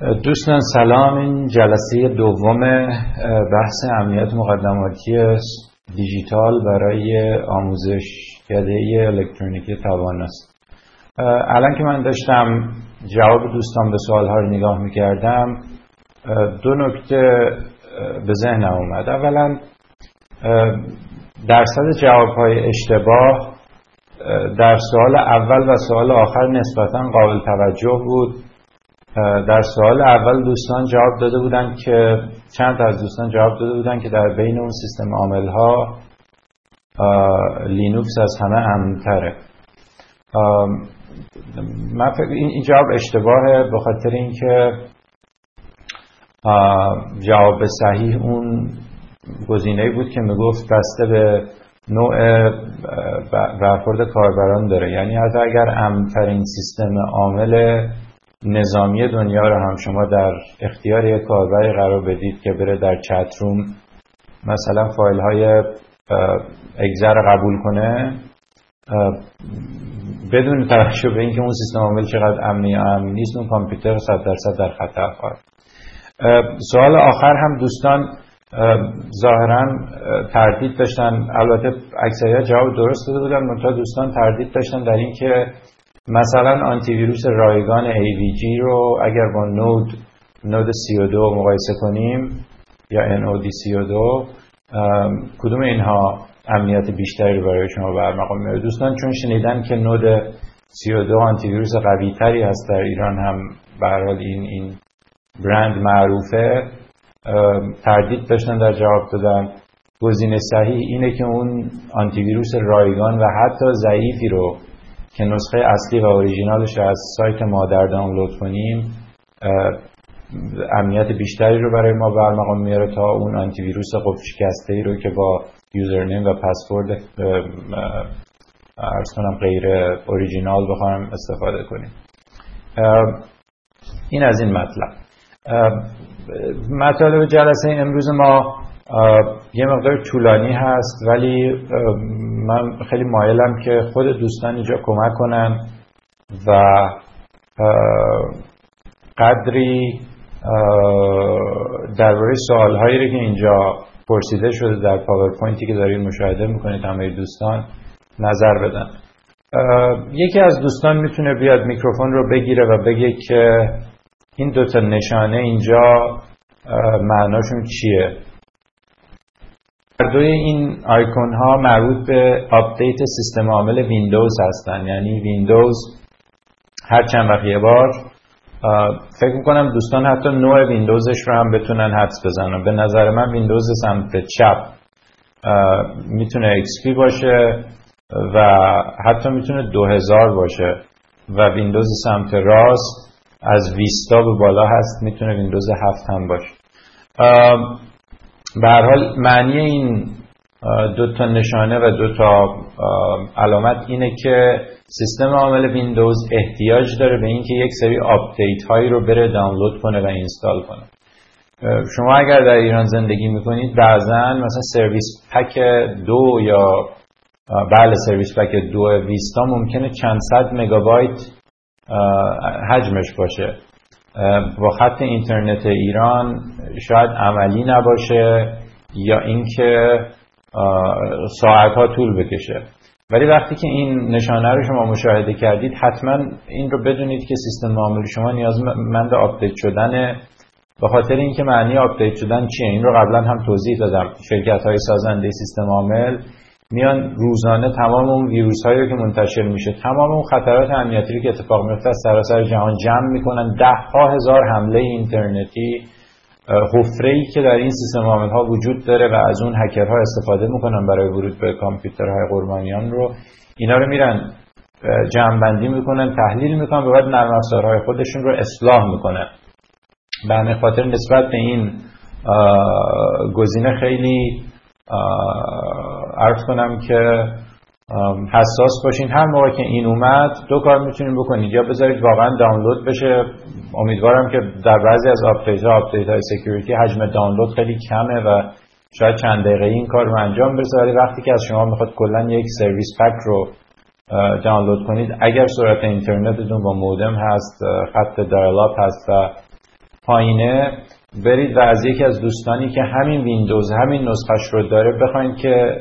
دوستان سلام. این جلسه دوم بحث امنیت مقدماتی دیجیتال برای آموزش یده الکترونیکی توان است. الان که من داشتم جواب دوستان به سوال ها رو نگاه می‌کردم دو نکته به ذهنم اومد. اولا درصد جواب های اشتباه در سوال اول و سوال آخر نسبتا قابل توجه بود. در سوال اول دوستان جواب داده بودن که چند از دوستان جواب داده بودن که در بین اون سیستم عامل ها لینوکس از همه امنتره من فکر این جواب اشتباهه به خاطر اینکه جواب صحیح اون گزینه بود که می‌گفت بسته به نوع برخورد کاربران داره. یعنی حتی اگر امنترین سیستم عامل نظامی دنیا رو هم شما در اختیار یک کاربری قرار بدید که بره در چت روم مثلا فایل های اگزر قبول کنه. بدون توجه به اینکه اون سیستم عامل چقدر امنی امن نیست اون کامپیوتر صد درصد در خطر خواهد سوال آخر هم دوستان ظاهرا تردید داشتن. البته اکثریت جواب درست داده بودن منتها دوستان تردید داشتن در اینکه مثلا آنتی ویروس رایگان AVG رو اگر با نود نود 32 مقایسه کنیم یا NOD 32 کدوم اینها امنیت بیشتری برای شما برمقام میاره دوستان چون شنیدن که نود 32 آنتی ویروس قوی تری هست در ایران هم برحال این این برند معروفه تردید داشتن در جواب دادن. گزینه صحیح اینه که اون آنتی ویروس رایگان و حتی ضعیفی رو که نسخه اصلی و اوریژینالش از سایت مادر دانلود کنیم امنیت بیشتری رو برای ما برمقام میاره تا اون آنتی ویروس قفل رو که با یوزرنیم و پسورد ارز کنم غیر اوریجینال بخوایم استفاده کنیم. این از این مطلب. مطالب جلسه امروز ما یه مقدار طولانی هست ولی من خیلی مایلم که خود دوستان اینجا کمک کنن و قدری درباره سوال هایی رو که اینجا پرسیده شده در پاورپوینتی که دارید مشاهده می‌کنید همه دوستان نظر بدن. یکی از دوستان می‌تونه بیاد میکروفون رو بگیره و بگه که این دوتا نشانه اینجا معناشون چیه؟ هر دوی این آیکون ها مربوط به آپدیت سیستم عامل ویندوز هستن. یعنی ویندوز هر چند وقت یه بار فکر می‌کنم دوستان حتی نوع ویندوزش رو هم بتونن حدس بزنن. به نظر من ویندوز سمت چپ می‌تونه XP باشه و حتی می‌تونه 2000 باشه و ویندوز سمت راست از ویستا به بالا هست می‌تونه ویندوز 7 هم باشه. به هر حال معنی این دو تا نشانه و دو تا علامت اینه که سیستم عامل ویندوز احتیاج داره به اینکه یک سری آپدیت هایی رو بره دانلود کنه و install کنه. شما اگر در ایران زندگی می‌کنید بعضا مثلا service pack دو یا بله service pack دو ویستا ممکنه چند صد مگابایت حجمش باشه. با خط اینترنت ایران شاید عملی نباشه یا اینکه ساعتها طول بکشه. ولی وقتی که این نشانه رو شما مشاهده کردید حتما این رو بدونید که سیستم عامل شما نیازمند آپدیت شدنه به خاطر اینکه معنی آپدیت شدن چیه؟ این رو قبلا هم توضیح دادم. شرکت های سازنده سیستم عامل میان روزانه تمام اون ویروس هایی که منتشر میشه تمام اون خطرات امنیتی که اتفاق میفته از سراسر جهان جمع می‌کنن. ده ها هزار حمله اینترنتی حفره ای که در این سیستم عامل وجود داره و از اون هکرها استفاده می‌کنن برای ورود به کامپیوترهای قربانیان رو. اینا رو میرن جمع بندی می‌کنن تحلیل می‌کنن و بعد نرم افزارهای خودشون رو اصلاح می‌کنن. به همین خاطر نسبت به این گزینه خیلی عرض کنم که حساس باشین. هر موقع که این اومد دو کار می‌تونید بکنید یا بذارید واقعا دانلود بشه. امیدوارم که در بعضی از آپدیت ها آپدیت های security حجم دانلود خیلی کمه و شاید چند دقیقه این کار به انجام برسه. ولی وقتی که از شما می‌خواد کلا یک سرویس پک رو دانلود کنید اگر سرعت اینترنتتون با مودم هست خط dial-up هست و پایینه برید و از یکی از دوستانی که همین ویندوز همین نسخش رو داره بخواید که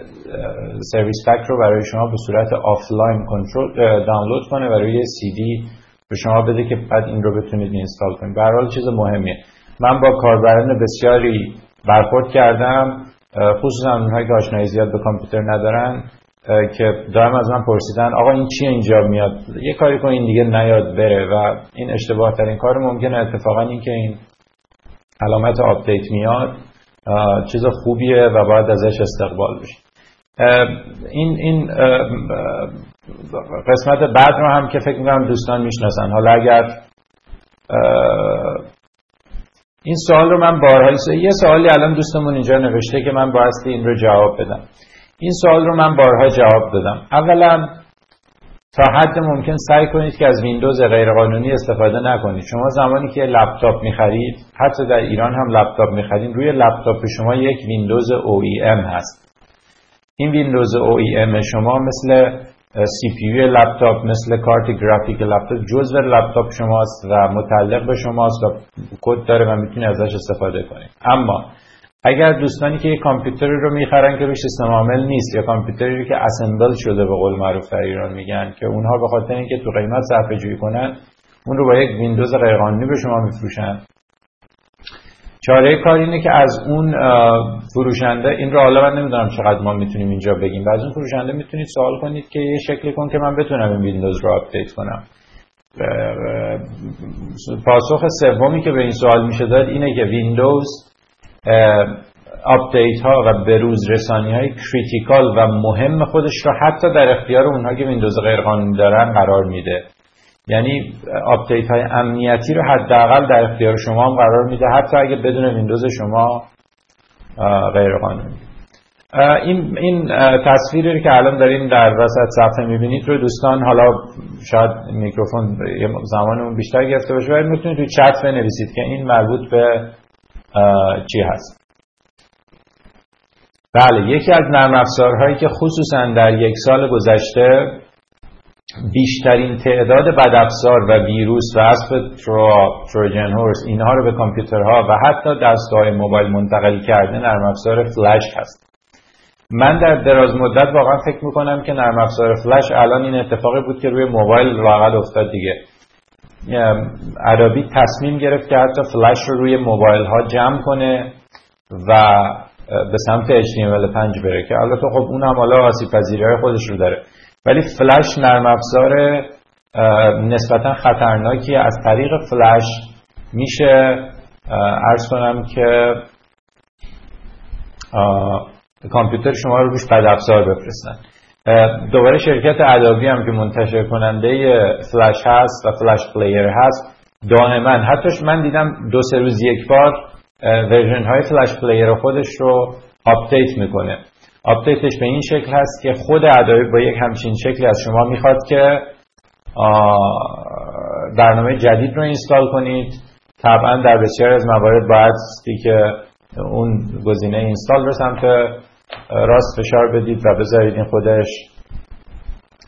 سرویس پک رو برای شما به صورت آفلاین کنترل دانلود کنه و روی سی دی به شما بده که بعد این رو بتونید install کنید. یه چیز مهمیه. من با کاربران بسیاری برخورد کردم خصوصا اونهایی که آشنایی زیاد به کامپیوتر ندارن که دارم از من پرسیدن آقا این چی اینجا میاد؟ یه کاری کن این دیگه نیاد بره و این اشتباه ترین کار ممکنه. اتفاقا این که این علامت آپدیت میاد چیز خوبیه و باید ازش استقبال بشه. این این قسمت بعد رو هم که فکر می‌کنم دوستان می‌شناسن. حالا اگر این سوال رو من بارها یه سوالی الان دوستمون اینجا نوشته که من بایستی این رو جواب بدم. این سوال رو من بارها جواب دادم. اولا تا حد ممکن سعی کنید که از ویندوز غیرقانونی استفاده نکنید. شما زمانی که لپتاپ می‌خرید حتی در ایران هم لپتاپ می‌خرید روی لپتاپ شما یک ویندوز OEM هست. این ویندوز OEM شما مثل CPU لپتاپ مثل کارت گرافیک لپتاپ جزء لپتاپ شماست و متعلق به شماست و کد داره و می‌تونید ازش استفاده کنید. اما اگر دوستانی که یک کامپیوتری رو می‌خرن که روش سیستم عامل نیست یا کامپیوتری که assemble شده به قول معروف در ایران میگن که اونها به خاطر اینکه تو قیمت صرفه جویی کنن اون رو با یک ویندوز غیرقانونی به شما میفروشن. چاره کار اینه که از اون فروشنده این رو حالا من نمی‌دونم چقدر ما می‌تونیم اینجا بگیم و از اون فروشنده می‌تونید سوال کنید که یه شکلی کن که من بتونم این ویندوز رو آپدیت کنم. پاسخ سومی که به این سوال میشه داد اینه که ویندوز آپدیت ها و بروز رسانی های critical و مهم خودش رو حتی در اختیار اونها که ویندوز غیرقانونی دارن قرار میده. یعنی آپدیت های امنیتی رو حداقل در اختیار شما هم قرار میده حتی اگه بدونه ویندوز شما غیرقانونی این این تصویری که الان دارین در وسط صفحه می‌بینید رو دوستان حالا شاید میکروفون زمانمون بیشتر گرفته باشه ولی می‌تونید تو چت بنویسید که این مربوط به چی هست؟ بله یکی از نرم افزارهایی که خصوصا در یک سال گذشته بیشترین تعداد بدافزار و ویروس و اسب تروجن هورس اینها رو به کامپیوترها و حتی دستگاه موبایل منتقل کرده نرم افزار فلش هست. من در دراز مدت واقعا فکر می‌کنم که نرم افزار فلش الان این اتفاقی بود که روی موبایل واقعا افتاد دیگه. ادابی تصمیم گرفت که حتی فلش رو روی موبایل ها جمع کنه و به سمت HTML5 بره که البته خب اون هم حالا آسیب پذیری خودش رو داره. ولی فلش نرم افزار نسبتا خطرناکی از طریق فلش میشه. عرض کنم که کامپیوتر شما رو روش بد افزار بفرستن. دوباره شرکت Adobe هم که منتشر کننده فلش هست و Flash Player هست دائما حتی من دیدم دو سه روز یک بار version های Flash Player خودش رو update می‌کنه. update ش به این شکل هست که خود Adobe با یک همچین شکلی از شما می‌خواد که برنامه جدید رو install کنید. طبعا در بسیاری از موارد باید که اون گزینه install رو سمت راست فشار بدید و بذارید این خودش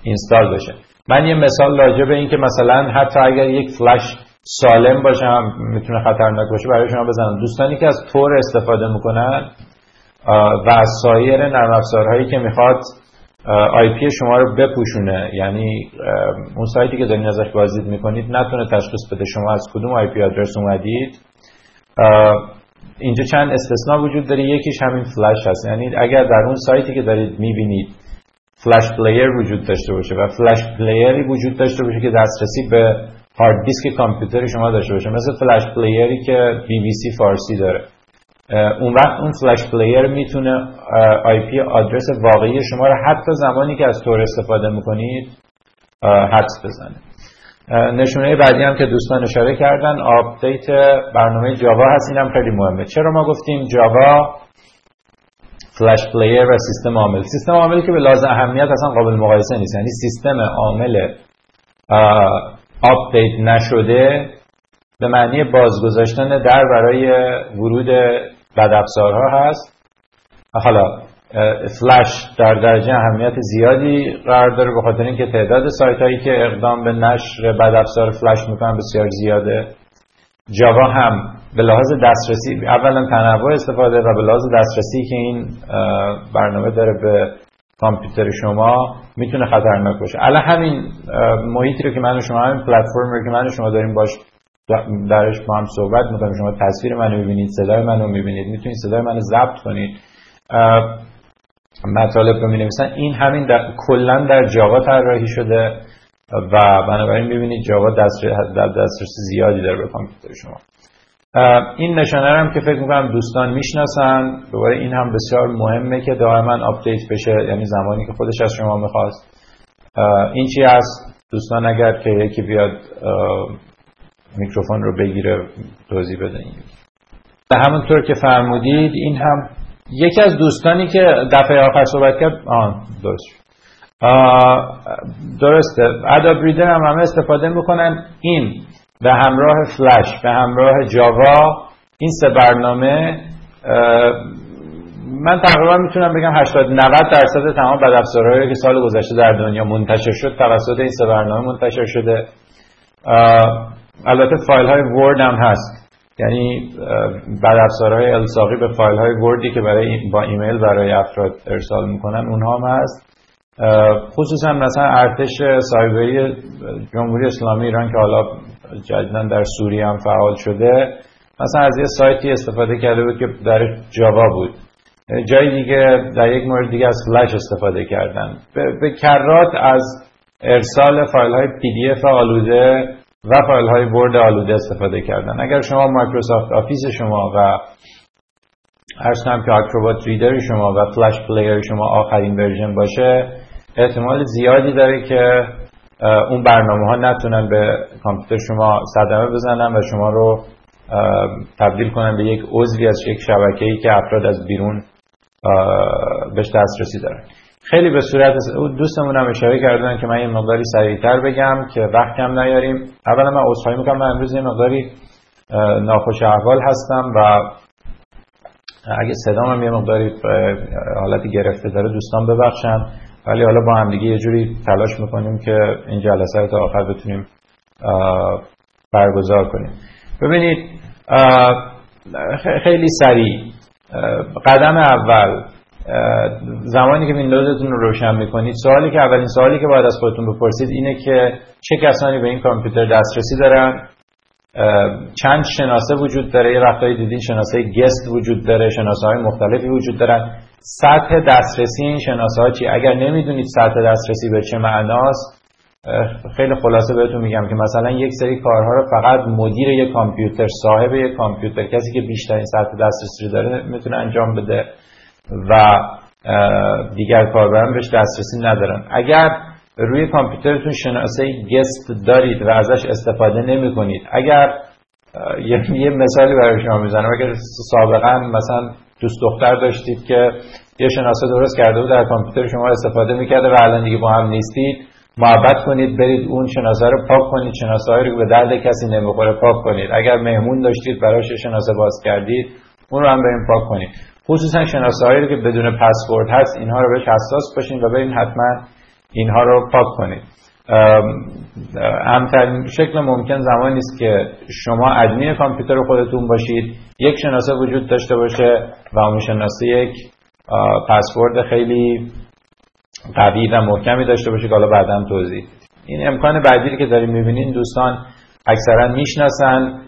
install بشه. من یه مثال راجع به این که مثلا حتی اگر یک فلش سالم باشه هم می‌تونه خطرناک باشه برای شما بزنم. دوستانی که از Tor استفاده می‌کنن و از سایر نرم افزارهایی که می‌خواد IP شما رو بپوشونه. یعنی اون سایتی که دارین ازش بازدید می‌کنید نتونه تشخیص بده شما از کدوم IP address اومدید. اینجا چند استثناء وجود داره. یکیش همین فلش هست. یعنی اگر در اون سایتی که دارید می‌بینید Flash Player وجود داشته باشه و Flash Player ی وجود داشته باشه که دسترسی به هارد دیسک کامپیوتر شما داشته باشه مثل Flash Player ی که بی بی سی فارسی داره. اون وقت اون Flash Player می‌تونه IP address واقعی شما رو حتی زمانی که از Tor استفاده می‌کنید حدس بزنه. نشونه بعدی هم که دوستان اشاره کردن update برنامه Java هست اینم خیلی مهمه. چرا ما گفتیم Java Flash Player و سیستم عامل؟ سیستم عامل که به لحاظ اهمیت اصلا قابل مقایسه نیست. یعنی سیستم عامل update نشده به معنی بازگذاشتن در برای ورود بد هست. حالا فلش در درجه اهمیت زیادی قرار داره به خاطر اینکه تعداد سایت هایی که اقدام به نشر بد افزار فلش می‌کنن بسیار زیاده. جاوا هم به لحاظ دسترسی اولا تنوع استفاده و به لحاظ دسترسی که این برنامه داره به کامپیوتر شما می‌تونه خطرناک باشه. الان همین محیطی رو که من و شما همین پلتفرم رو که من و شما داریم باش درش با هم صحبت می‌کنیم. شما تصویر منو می‌بینید صدای منو می‌بینید می‌تونید صدای منو ضبط کنید. مطالب رو می‌نویسن. این همین در کلا در جاوا طراحی شده و بنابراین می‌بینید جاوا دسترسی زیادی داره به کامپیوتر شما. این نشانه هم که فکر می‌کنم دوستان می‌شناسن. دوباره این هم بسیار مهمه که دائما آپدیت بشه یعنی زمانی که خودش از شما می‌خواست. این چی هست؟ دوستان اگر که یکی بیاد میکروفون رو بگیره توضیح بده. این همونطور که فرمودید این هم یکی از دوستانی که دفعه آخر صحبت کرد آن درست. درسته. اداب ریدر هم همه استفاده می‌کنن. این به همراه فلش به همراه جاوا این سه برنامه من تقریبا می‌تونم بگم 80 90 درصد تمام بدافزارهایی که سال گذشته در دنیا منتشر شد توسط این سه برنامه منتشر شده. البته فایل های ورد هم هست. یعنی بدافزارهای الساقی به فایل های وردی که برای با ایمیل برای افراد ارسال می‌کنن اونها هم هست. خصوصا مثلا ارتش سایبری جمهوری اسلامی ایران که حالا جدیدا در سوریه هم فعال شده. مثلا از یه سایتی استفاده کرده بود که در جاوا بود. جای دیگه در یک مورد دیگه از فلش استفاده کردن. به, کرات از ارسال فایل های PDF آلوده و فایل های Word آلوده استفاده کردن. اگر شما Microsoft Office شما عرض کنم که Acrobat Reader شما و Flash Player شما آخرین version باشه احتمال زیادی داره که اون برنامه ها نتونن به کامپیوتر شما صدمه بزنن و شما رو تبدیل کنن به یک عضوی از یک شبکه ای که افراد از بیرون بهش دسترسی دارن. خیلی به صورت دوستمون هم اشاره کردن که من یه مقداری سریعتر بگم که وقت کم نیاریم. اولا من عذرخواهی می‌کنم من امروز یه مقداری ناخوش احوال هستم و اگه صدام هم یه مقداری حالتی گرفته داره دوستان ببخشن. ولی حالا با هم دیگه یه جوری تلاش می‌کنیم که این جلسه رو تا آخر بتونیم برگزار کنیم. ببینید خیلی سریع قدم اول زمانی که ویندوزتون رو روشن می‌کنید سوالی که اولین سوالی که باید از خودتون بپرسید اینه که چه کسانی به این کامپیوتر دسترسی دارن؟ چند شناسه وجود داره؟ یه وقتایی دیدین شناسه گست وجود داره شناسه های مختلفی وجود دارن. سطح دسترسی این شناسه ها چی اگر نمی‌دونید سطح دسترسی به چه معناست خیلی خلاصه بهتون میگم که مثلا یک سری کارها رو فقط مدیر یک کامپیوتر صاحب یک کامپیوتر کسی که بیشترین سطح دسترسی داره می‌تونه انجام بده. و دیگر کاربران بهش دسترسی ندارن. اگر روی کامپیوترتون شناسه گست دارید و ازش استفاده نمی کنید اگر یه مثالی برای شما می‌زنم. اگر سابقا مثلا دوست دختر داشتید که یه شناسه درست کرده بود در کامپیوتر شما استفاده می‌کرده و الان دیگه با هم نیستید محبت کنید برید اون شناسه رو پاک کنید. شناسه رو به درد کسی نمی‌خوره پاک کنید. اگر مهمون داشتید براش شناسه باز کردید اون رو هم بریم پاک کنید. خصوصا رو که بدون پسورد هست اینها رو بهش حساس باشین و برین حتما اینها رو پاک کنید امترین شکل ممکن زمانی است که شما ادمین کامپیوتر خودتون باشید یک شناسه وجود داشته باشه و اون شناسه یک پسورد خیلی قوی و محکمی داشته باشه که حالا بعدا توضیح. این امکان بعدی که داریم می‌بینین دوستان اکثرا می‌شناسن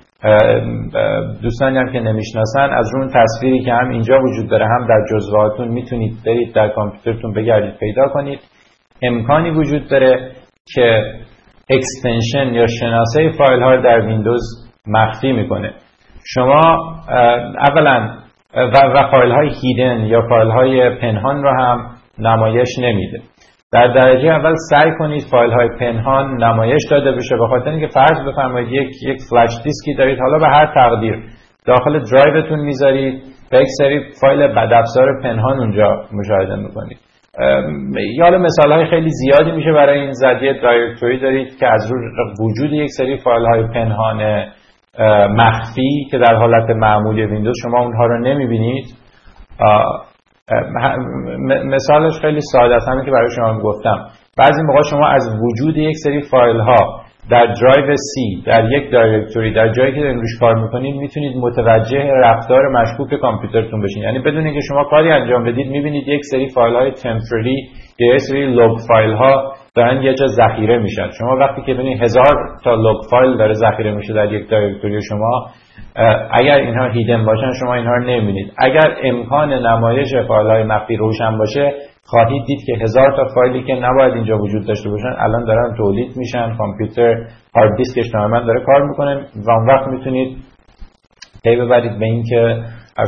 دوستانی هم که نمی‌شناسن از اون تصویری که هم اینجا وجود داره هم در جزوهاتون می‌تونید برید در کامپیوترتون بگردید پیدا کنید. امکانی وجود داره که extension یا شناسه فایل ها در ویندوز مخفی می‌کنه. شما اولا و, فایل های hidden یا فایل های پنهان رو هم نمایش نمیده. در درجه اول سعی کنید فایل های پنهان نمایش داده بشه به خاطر اینکه فرض بفرمایید یک یک flash disk ی دارید. حالا به هر تقدیر داخل درایوتون می‌ذارید و یک سری فایل بدافزار پنهان اونجا مشاهده می‌کنید. یا مثال های خیلی زیادی میشه برای این زدیه directory دارید که از وجود یک سری فایل های پنهان مخفی که در حالت معمولی ویندوز شما اونها رو نمی‌بینید. مثالش خیلی ساده است همین که برای شما گفتم. بعضی موقع شما از وجود یک سری فایل ها در drive C در یک directory در جایی که دارین روش کار می‌کنید می‌تونید متوجه رفتار مشکوک کامپیوترتون بشین. یعنی بدون که شما کاری انجام بدید می‌بینید یک سری فایل های temporary یا یک سری log file ها دارن یه جا ذخیره میشن. شما وقتی که ببینید هزار تا log file داره ذخیره میشه در یک directory شما اگر اینها hidden باشن شما اینها رو نمی‌بینید. اگر امکان نمایش فایل های مخفی روشن باشه خواهید دید که هزار تا فایلی که نباید اینجا وجود داشته باشن الان دارن تولید میشن. کامپیوتر هارد دیسکش تماما داره کار می‌کنه. و اون وقت می‌تونید پی ببرید به اینکه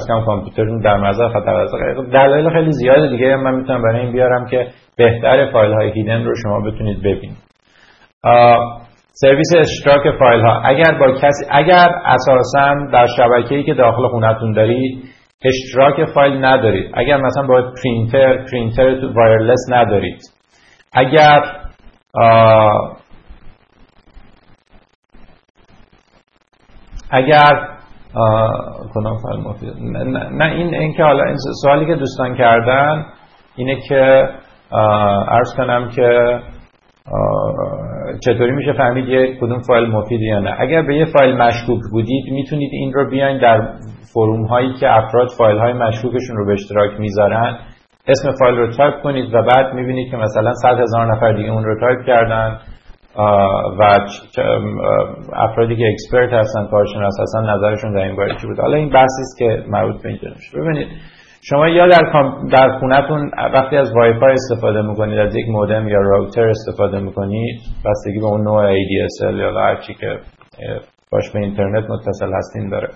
عرض کنم کامپیوترتون در معرض خطر دلایل خیلی زیاد دیگه من می‌تونم برای این بیارم که بهتر فایل های hidden رو شما بتونید ببینید. سرویس اشتراک فایل ها. اگر با کسی اگر اساسا در شبکه‌ای که داخل خونتون دارید اشتراک فایل ندارید اگر مثلا با پرینتر پرینتر wireless ندارید اگر اگر کدام فایل مفید؟ نه, نه این اینکه حالا این سوالی که دوستان کردن اینه که عرض کنم که چطوری میشه فهمید یه کدوم فایل مفید یا نه؟ اگر به یه فایل مشکوک بودید می‌تونید این رو بیاین در forum هایی که افراد فایل های مشکوکشون رو به اشتراک می‌ذارن اسم فایل رو تایپ کنید و بعد می‌بینید که مثلا 100 هزار نفر دیگه اون رو تایپ کردن و افرادی که expert هستن کارشناس هستن نظرشون در این باره چی بود؟ حالا این بحثی است که مربوط به اینجا ببینید شما یا در در خونتون وقتی از وای فای استفاده می‌کنید از یک مودم یا router استفاده می‌کنید بستگی به اون نوع ADSL یا هر چی که باش به اینترنت متصل هستین داره.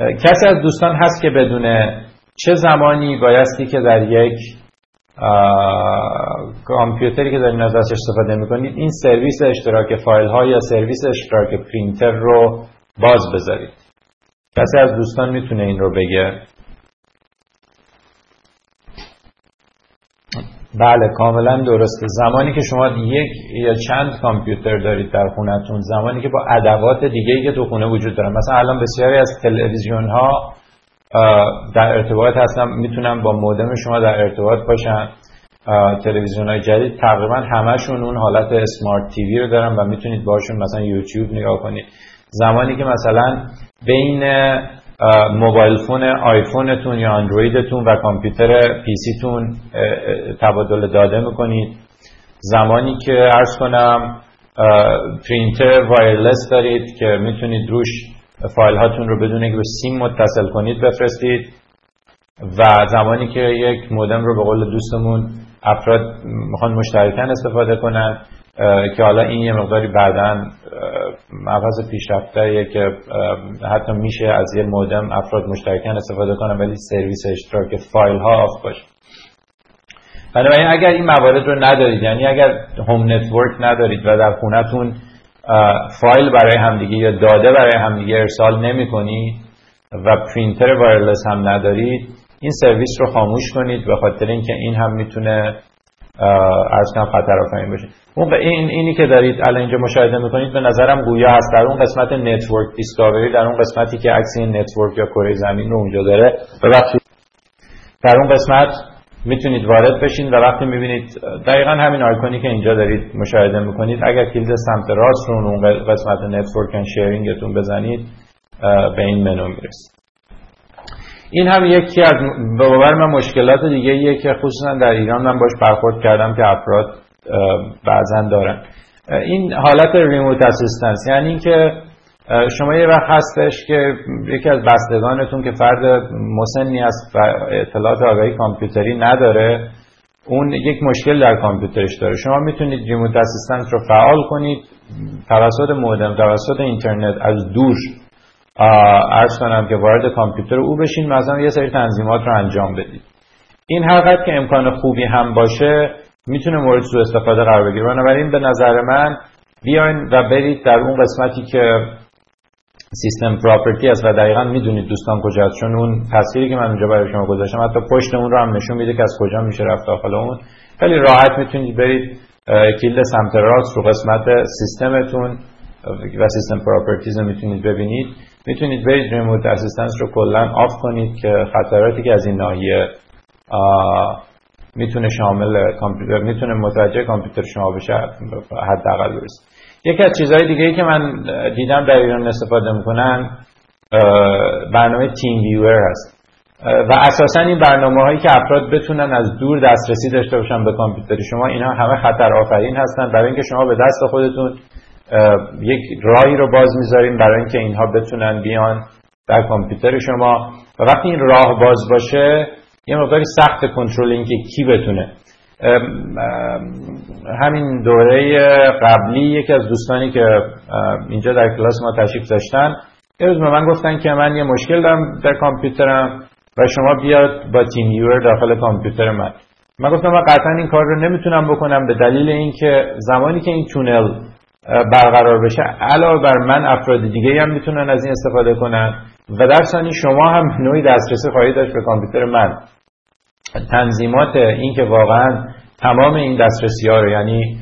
کسی از دوستان هست که بدونه چه زمانی بایستی که در یک کامپیوتری که دارین ازش استفاده می‌کنید این سرویس اشتراک فایل ها یا سرویس اشتراک پرینتر رو باز بذارید. کسی از دوستان می‌تونه این رو بگه؟ بله کاملا درسته زمانی که شما یک یا چند کامپیوتر دارید در خونتون زمانی که با ادوات دیگه که تو خونه وجود دارن مثلا الان بسیاری از تلویزیون ها در ارتباط هستن می‌تونن با مودم شما در ارتباط باشن. تلویزیون های جدید تقریبا همشون اون حالت smart TV رو دارن و می‌تونید باشون مثلا یوتیوب نگاه کنید. زمانی که مثلا بین mobile phone آیفونتون یا اندرویدتون و کامپیوتر PC تون تبادل داده می‌کنید. زمانی که عرض کنم پرینتر wireless دارید که می‌تونید روش فایل هاتون رو بدون که به سیم متصل کنید بفرستید. و زمانی که یک مودم رو به قول دوستمون افراد می‌خوان مشترکن استفاده کنن که حالا این یه مقداری بعدا مبحث پیشرفته که حتی میشه از یه مودم افراد مشترکن استفاده کنن ولی سرویس اشتراک فایل ها off باشه. بنابراین اگر این موارد رو ندارید یعنی اگر home network ندارید و در خونتون فایل برای همدیگه یا داده برای همدیگه ارسال نمی کنید و پرینتر wireless هم ندارید این سرویس رو خاموش کنید به خاطر اینکه این هم می‌تونه عرض کنم خطر آفرین بشه اون این اینی که دارید الان اینجا مشاهده می‌کنید به نظرم گویا هست. در اون قسمت network discovery در اون قسمتی که عکس network یا کره زمین رو اونجا داره ببخشید در اون قسمت می‌تونید وارد بشین و وقتی می‌بینید دقیقا همین آیکونی که اینجا دارید مشاهده می‌کنید اگر کلید سمت راست رو اون قسمت network and sharing تون بزنید به این منو می‌رسید این هم یکی از به باور من مشکلات دیگه ایه که خصوصا در ایران من باش برخورد کردم که افراد بعضا دارن. این حالت remote assistance یعنی اینکه شما یه وقت هستش که یکی از بستگانتون که فرد مسنی و اطلاعات آگاهی کامپیوتری نداره اون یک مشکل در کامپیوترش داره. شما می‌تونید ریموت اسیستنس رو فعال کنید توسط مودم توسط اینترنت از دور ارز کنم که وارد کامپیوتر او بشین مثلا یه سری تنظیمات رو انجام بدید این حقیقت که امکان خوبی هم باشه می‌تونه مورد سوء استفاده قرار بگیره. بنابراین به نظر من بیاین و برید در اون قسمتی که system properties است و دقیقا می‌دونید دوستان کجا هست چون اون تصویری که من اونجا برای شما گذاشتم حتی پشت اون رو هم نشون میده که از کجا میشه رفت داخل اون. خیلی راحت می‌تونید برید کلید سمت راست رو قسمت سیستمتون و system properties رو می‌تونید ببینید. می‌تونید برید remote assistance رو کلا off کنید که خطراتی که از این ناحیه می‌تونه شامل کامپیوتر می‌تونه متوجه کامپیوتر شما بشه حداقل برسه یکی از چیزهای دیگه ای که من دیدم در ایران استفاده می‌کنن برنامه تیم ویور هست. و اساسا این برنامه هایی که افراد بتونن از دور دسترسی داشته باشن به کامپیوتر شما اینها همه خطر آفرین هستن. برای اینکه شما به دست خودتون یک رای رو باز می‌ذاریم برای اینکه اینها بتونن بیان در کامپیوتر شما. و وقتی این راه باز باشه یه مقداری سخت کنترل اینکه کی بتونه. همین دوره قبلی یکی از دوستانی که اینجا در کلاس ما تشریف داشتن یه روز به من گفتن که من یه مشکل دارم در کامپیوترم و شما بیاد با تیم یور داخل کامپیوتر من. من گفتم من قطعا این کار رو نمی‌تونم بکنم به دلیل اینکه زمانی که این تونل برقرار بشه. علاوه بر من افراد دیگه هم می‌تونن از این استفاده کنن. و در ثانی شما هم نوعی دسترسی خواهید داشت به کامپیوتر من. تنظیمات این که واقعا تمام این دسترسی ها رو یعنی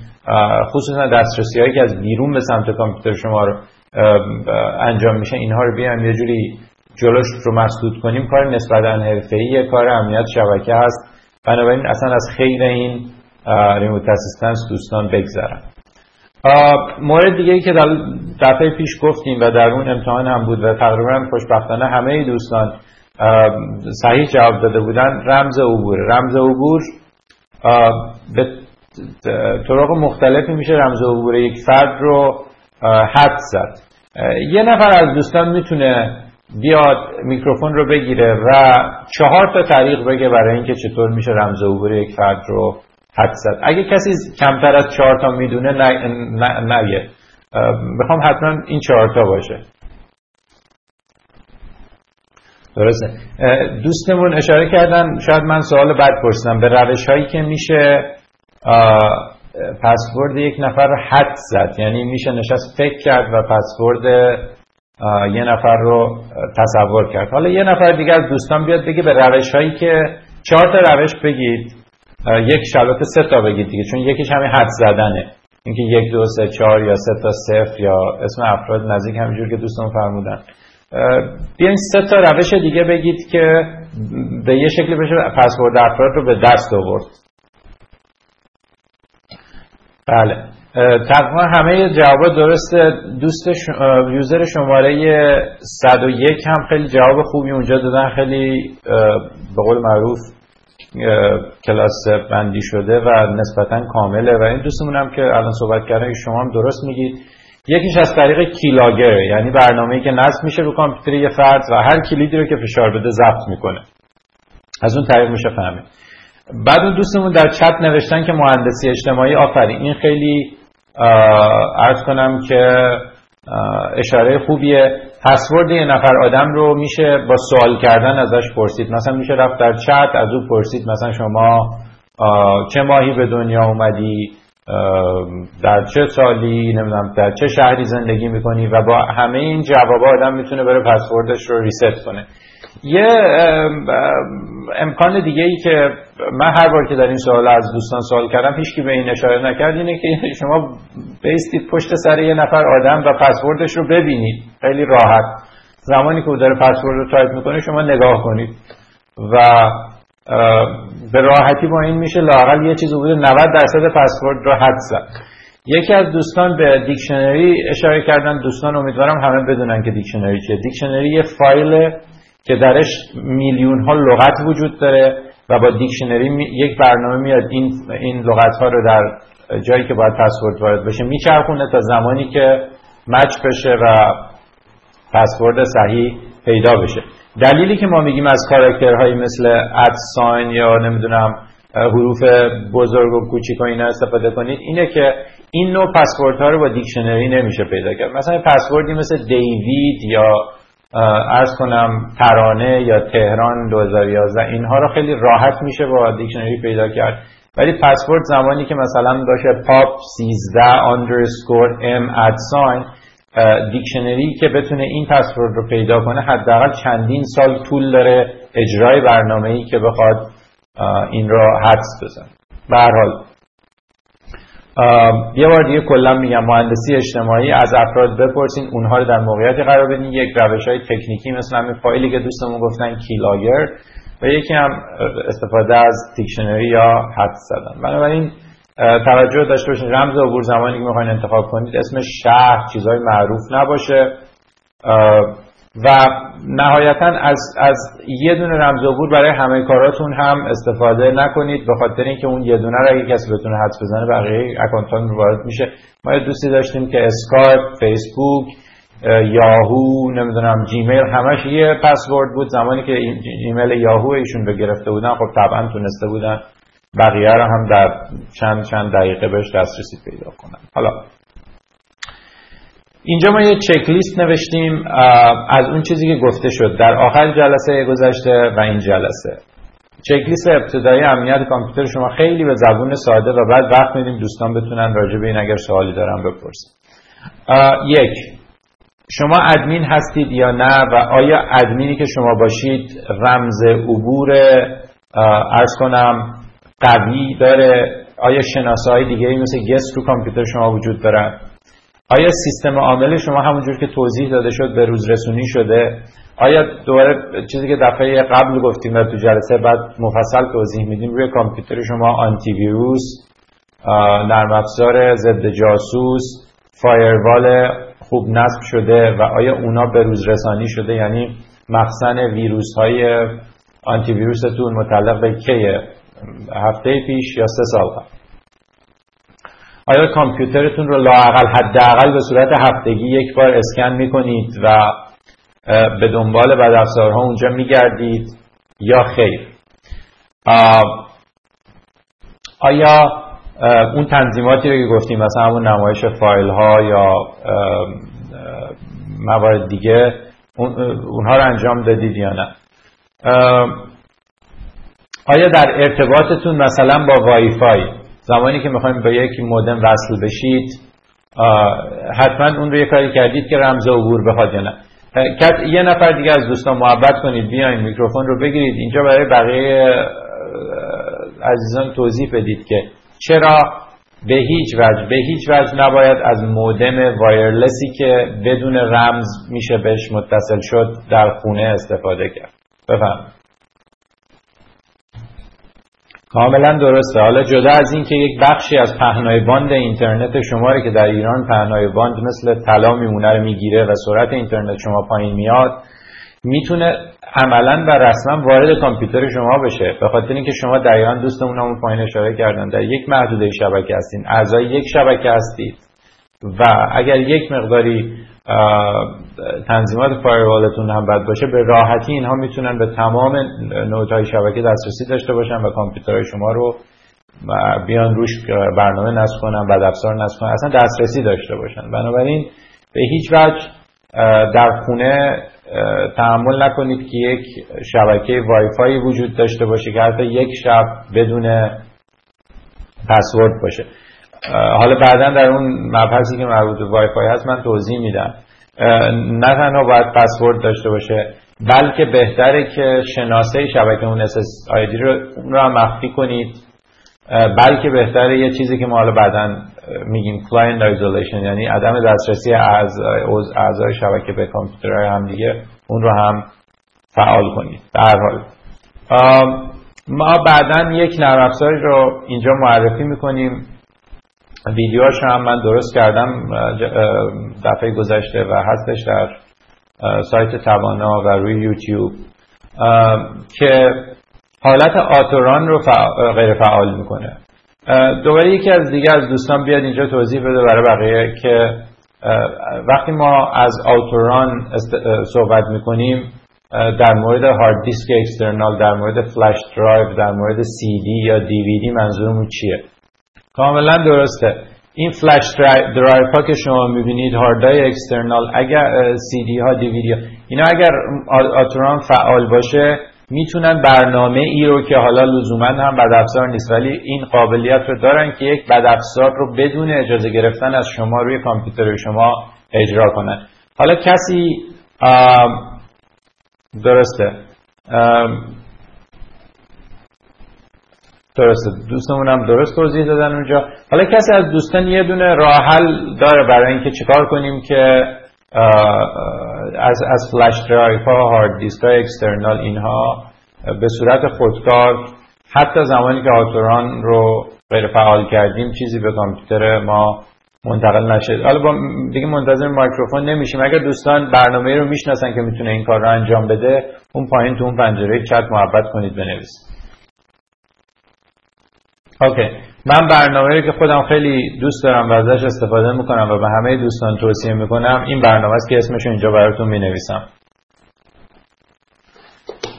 خصوصا دسترسی هایی که از بیرون به سمت کامپیوتر شما رو انجام میشه اینها رو بیان یه جوری جلوش رو مسدود کنیم. کار نسبتا حرفه‌ای کار امنیت شبکه هست بنابراین اصلا از خیر این ریموت اسیستنس دوستان بگذرن. مورد دیگه که در دفعه پیش گفتیم و در اون امتحان هم بود و تقریبا خوشبختانه همه دوستان صحیح جواب داده بودن رمز عبور. رمز عبور به طرق مختلفی میشه رمز عبور یک فرد رو حد زد. یه نفر از دوستان می‌تونه بیاد میکروفون رو بگیره و چهار تا طریق بگه برای اینکه چطور میشه رمز عبور یک فرد رو حد زد اگه کسی کمتر از چهار تا می‌دونه نگه. بخوام حتما این چهار تا باشه. درسته. دوستمون اشاره کردن شاید من سوال بعد پرسیدم. به روش هایی که میشه پسورد یک نفر رو حد زد. یعنی میشه نشست فکر کرد و پسورد یه نفر رو تصور کرد. حالا یه نفر دیگه از دوستان بیاد بگه به روش هایی که چهار تا روش بگید. یک شبکه سه تا بگید دیگه چون یکیش همین حد زدنه. اینکه یک دو سه چهار یا سه تا صفر یا اسم افراد نزدیک همینجور که دوستان فرمودن. بیاین سه تا روش دیگه بگید که به یه شکلی بشه پسورد افراد رو به دست آورد. بله. تقریبا همه جواب درسته دوست یوزر شماره 101 هم خیلی جواب خوبی اونجا دادن خیلی به قول معروف کلاس بندی شده و نسبتا کامله و این دوستمون هم که الان صحبت کردن شما هم درست میگید. یکیش از طریق کیلاگر یعنی برنامه‌ای که نصب میشه رو کامپیوتر یه فرد و هر کلیدی رو که فشار بده ضبط می‌کنه. از اون طریق میشه فهمید. بعد اون دوستمون در چت نوشتن که مهندسی اجتماعی آفرین این خیلی ارز کنم که اشاره خوبیه. پسورد یه نفر آدم رو میشه با سوال کردن ازش پرسید. مثلا میشه رفت در چت از او پرسید مثلا شما چه ماهی به دنیا اومدی؟ در چه سالی؟ نمی‌دونم در چه شهری زندگی می‌کنی؟ و با همه این جواب آدم می‌تونه بره پسوردش رو reset کنه. یه امکان دیگه ای که من هر بار که در این سوال از دوستان سوال کردم هیچکی به این اشاره نکرد اینه که شما بیستید پشت سر یه نفر آدم و پسوردش رو ببینید. خیلی راحت. زمانی که او داره پسورد رو تایپ می‌کنه شما نگاه کنید. و به راحتی با این میشه لاقل یه چیز بوده 90 درصد پسورد رو حدس زد. یکی از دوستان به dictionary اشاره کردن. دوستان امیدوارم همه بدونن که dictionary چیه. dictionary یه فایل که درش میلیون ها لغت وجود داره و با dictionary یک برنامه میاد این این لغت ها رو در جایی که باید پسورد وارد بشه میچرخونه تا زمانی که match بشه و پسورد صحیح پیدا بشه. دلیلی که ما میگیم از کاراکترهایی مثل اد ساین یا نمی‌دونم حروف بزرگ و کوچیک و اینا استفاده کنید اینه که این نوع پسورد ها رو با دیکشنری نمیشه پیدا کرد. مثلا پسوردی مثل دیوید یا ارز کنم ترانه یا تهران 2011 اینها رو خیلی راحت میشه با دیکشنری پیدا کرد. ولی پسورد زمانی که مثلا باشه پاپ 13 underscore m اد ساین دیکشنری که بتونه این پسورد رو پیدا کنه حداقل چندین سال طول داره اجرای برنامه ای که بخواد این رو حدس بزن به حال یه بار دیگه کلا میگم مهندسی اجتماعی از افراد بپرسین اونها رو در موقعیت قرار بدین. یک روش های تکنیکی مثل همین فایلی که دوستمون گفتن کیلاگر. و یکی هم استفاده از dictionary یا حدس زدن. بنابراین توجه داشته باشین. رمز عبور زمانی که می‌خواین انتخاب کنید اسم شهر چیزهای معروف نباشه. و نهایتا از, از یه دونه رمز عبور برای همه کاراتون هم استفاده نکنید به خاطر اینکه اون یه دونه رو اگه کسی بتونه حدس بزنه بقیه account وارد میشه. ما یه دوستی داشتیم که اسکایپ فیسبوک یاهو نمی‌دونم جیمیل همش یه پسورد بود. زمانی که ایمیل یاهو ایشون به گرفته بودن خب طبعا تونسته بودن بقیه رو هم در چند چند دقیقه بهش دسترسی پیدا کنن. حالا اینجا ما یه چک لیست نوشتیم از اون چیزی که گفته شد. در آخر جلسه گذشته و این جلسه. چک لیست ابتدایی امنیت کامپیوتر شما خیلی به زبون ساده و بعد وقت میدیم دوستان بتونن راجع به این اگر سوالی دارن بپرسن. یک شما ادمین هستید یا نه و آیا ادمینی که شما باشید رمز عبور ارز کنم قوی داره؟ آیا شناسه های دیگه مثل گست رو کامپیوتر شما وجود دارن آیا سیستم عامل شما همونجور که توضیح داده شد به روز رسونی شده؟ آیا دوباره چیزی که دفعه قبل گفتیم و تو جلسه بعد مفصل توضیح میدیم روی کامپیوتر شما آنتی ویروس نرم افزار ضد جاسوس فایروال خوب نصب شده و آیا اونا به روز رسانی شده؟ یعنی مخزن ویروس های آنتی ویروستون متعلق به کیه؟ هفته پیش یا سه سال قبل؟ آیا کامپیوترتون رو لاقل حداقل به صورت هفتگی یک بار اسکن می‌کنید و به دنبال بدافزارها اونجا میگردید یا خیر؟ آیا اون تنظیماتی رو که گفتیم مثلا همون نمایش فایل ها یا موارد دیگه اونها رو انجام دادید یا نه؟ آیا در ارتباطتون مثلا با وای فای زمانی که می‌خوایم به یک مودم وصل بشید حتما اون رو یه کاری کردید که رمز عبور بخواد یا نه. یه نفر دیگه از دوستان محبت کنید بیاین میکروفون رو بگیرید. اینجا برای بقیه عزیزان توضیح بدید که چرا به هیچ وجه به هیچ وجه نباید از مودم وایرلسی که بدون رمز میشه بهش متصل شد در خونه استفاده کرد. بفهم کاملا درسته. حالا جدا از این که یک بخشی از پهنای باند اینترنت شما که در ایران پهنای باند مثل طلا میمونه رو می‌گیره و سرعت اینترنت شما پایین میاد می‌تونه عملا و رسما وارد کامپیوتر شما بشه. به خاطر اینکه شما دقیقا دوستمون همون پایین اشاره کردن در یک محدوده شبکه هستین اعضای یک شبکه هستید و اگر یک مقداری تنظیمات فایروالتون هم بد باشه به راحتی اینها می‌تونن به تمام نودهای شبکه دسترسی داشته باشن و کامپیوترهای شما رو بیان روش برنامه نصب کنن بد افزار نصب کنن. اصلا دسترسی داشته باشن. بنابراین به هیچ وجه در خونه تحمل نکنید که یک شبکه وای وجود داشته باشه که حتی یک شب بدون پسورد باشه. حالا بعدا در اون مبحثی که مربوط به وای فای هست من توضیح میدم. نه تنها باید پسورد داشته باشه بلکه بهتره که شناسه شبکه اون اس آیدی رو اون رو هم مخفی کنید. بلکه بهتره یه چیزی که ما حالا بعدا میگیم client isolation یعنی عدم دسترسی از اعضای شبکه به کامپیوترهای هم دیگه اون رو هم فعال کنید. در حال. ما بعدا یک نرم رو اینجا معرفی می‌کنیم. ویدیوهاش هم من درست کردم دفعه گذشته و هستش در سایت توانا و روی یوتیوب که حالت autorun رو غیر فعال می‌کنه. دوباره یکی از دیگه از دوستان بیاد اینجا توضیح بده برای بقیه که وقتی ما از autorun صحبت می‌کنیم در مورد hard disk external در مورد flash drive در مورد سی دی یا دیویدی منظورمون چیه؟ کاملا درسته. این flash drive ها که شما می‌بینید هاردای external اگر سی دی ها دیویدی ها اینا اگر آتوران فعال باشه می‌تونن برنامه ای رو که حالا لزوما هم بد افزار نیست ولی این قابلیت رو دارن که یک بد افزار رو بدون اجازه گرفتن از شما روی کامپیوتر شما اجرا کنن. حالا کسی درسته. درسته. دوستمون هم درست توضیح دادن اونجا. حالا کسی از دوستان یه دونه راه حل داره برای اینکه چیکار کنیم که از از flash drive ها hard disk های external اینها به صورت خودکار حتی زمانی که autorun رو غیر فعال کردیم چیزی به کامپیوتر ما منتقل نشد. حالا با دیگه منتظر میکروفون نمیشیم. اگر دوستان برنامه رو می‌شناسن که می‌تونه این کار رو انجام بده اون پایین تو اون پنجره چت محبت کنید بنویسید. OK. من برنامه رو که خودم خیلی دوست دارم و ازش استفاده می‌کنم و به همه دوستان توصیه می‌کنم این برنامه است که اسمش اینجا براتون می‌نویسم.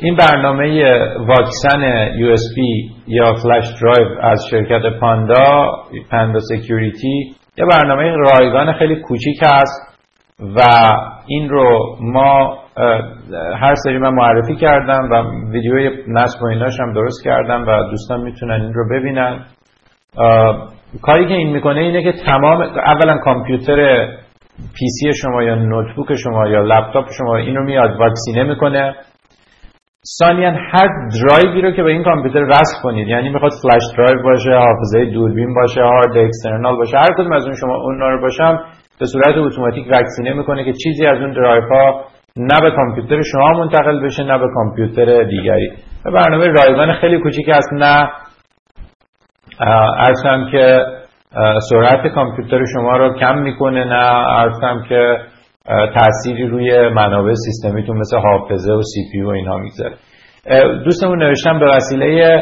این برنامه واکسن USB یا flash drive از شرکت پاندا Panda Security یه برنامه رایگان خیلی کوچیک هست و این رو ما هر سری من معرفی کردم و ویدیوی نصب و ایناش هم درست کردم و دوستان می‌تونن این رو ببینن. کاری که این می‌کنه اینه که تمام اولا کامپیوتر PC شما یا notebook شما یا لپتاپ شما اینو میاد واکسینه می‌کنه. ثانیا هر درایوی رو که به این کامپیوتر وصل کنید یعنی می‌خواد فلش درایو باشه حافظه دوربین باشه هارد اکسترنال باشه هر کدوم از اون شما اون رو باشم به صورت اتوماتیک واکسینه می‌کنه که چیزی از اون درایو نه به کامپیوتر شما منتقل بشه نه به کامپیوتر دیگری. یه برنامه رایگان خیلی کوچیک است نه عرضم که سرعت کامپیوتر شما رو کم می‌کنه نه عرضم که تأثیری روی منابع سیستمیتون مثل حافظه و سی پی و اینها می‌گذاره. دوستمون نوشتم به وسیله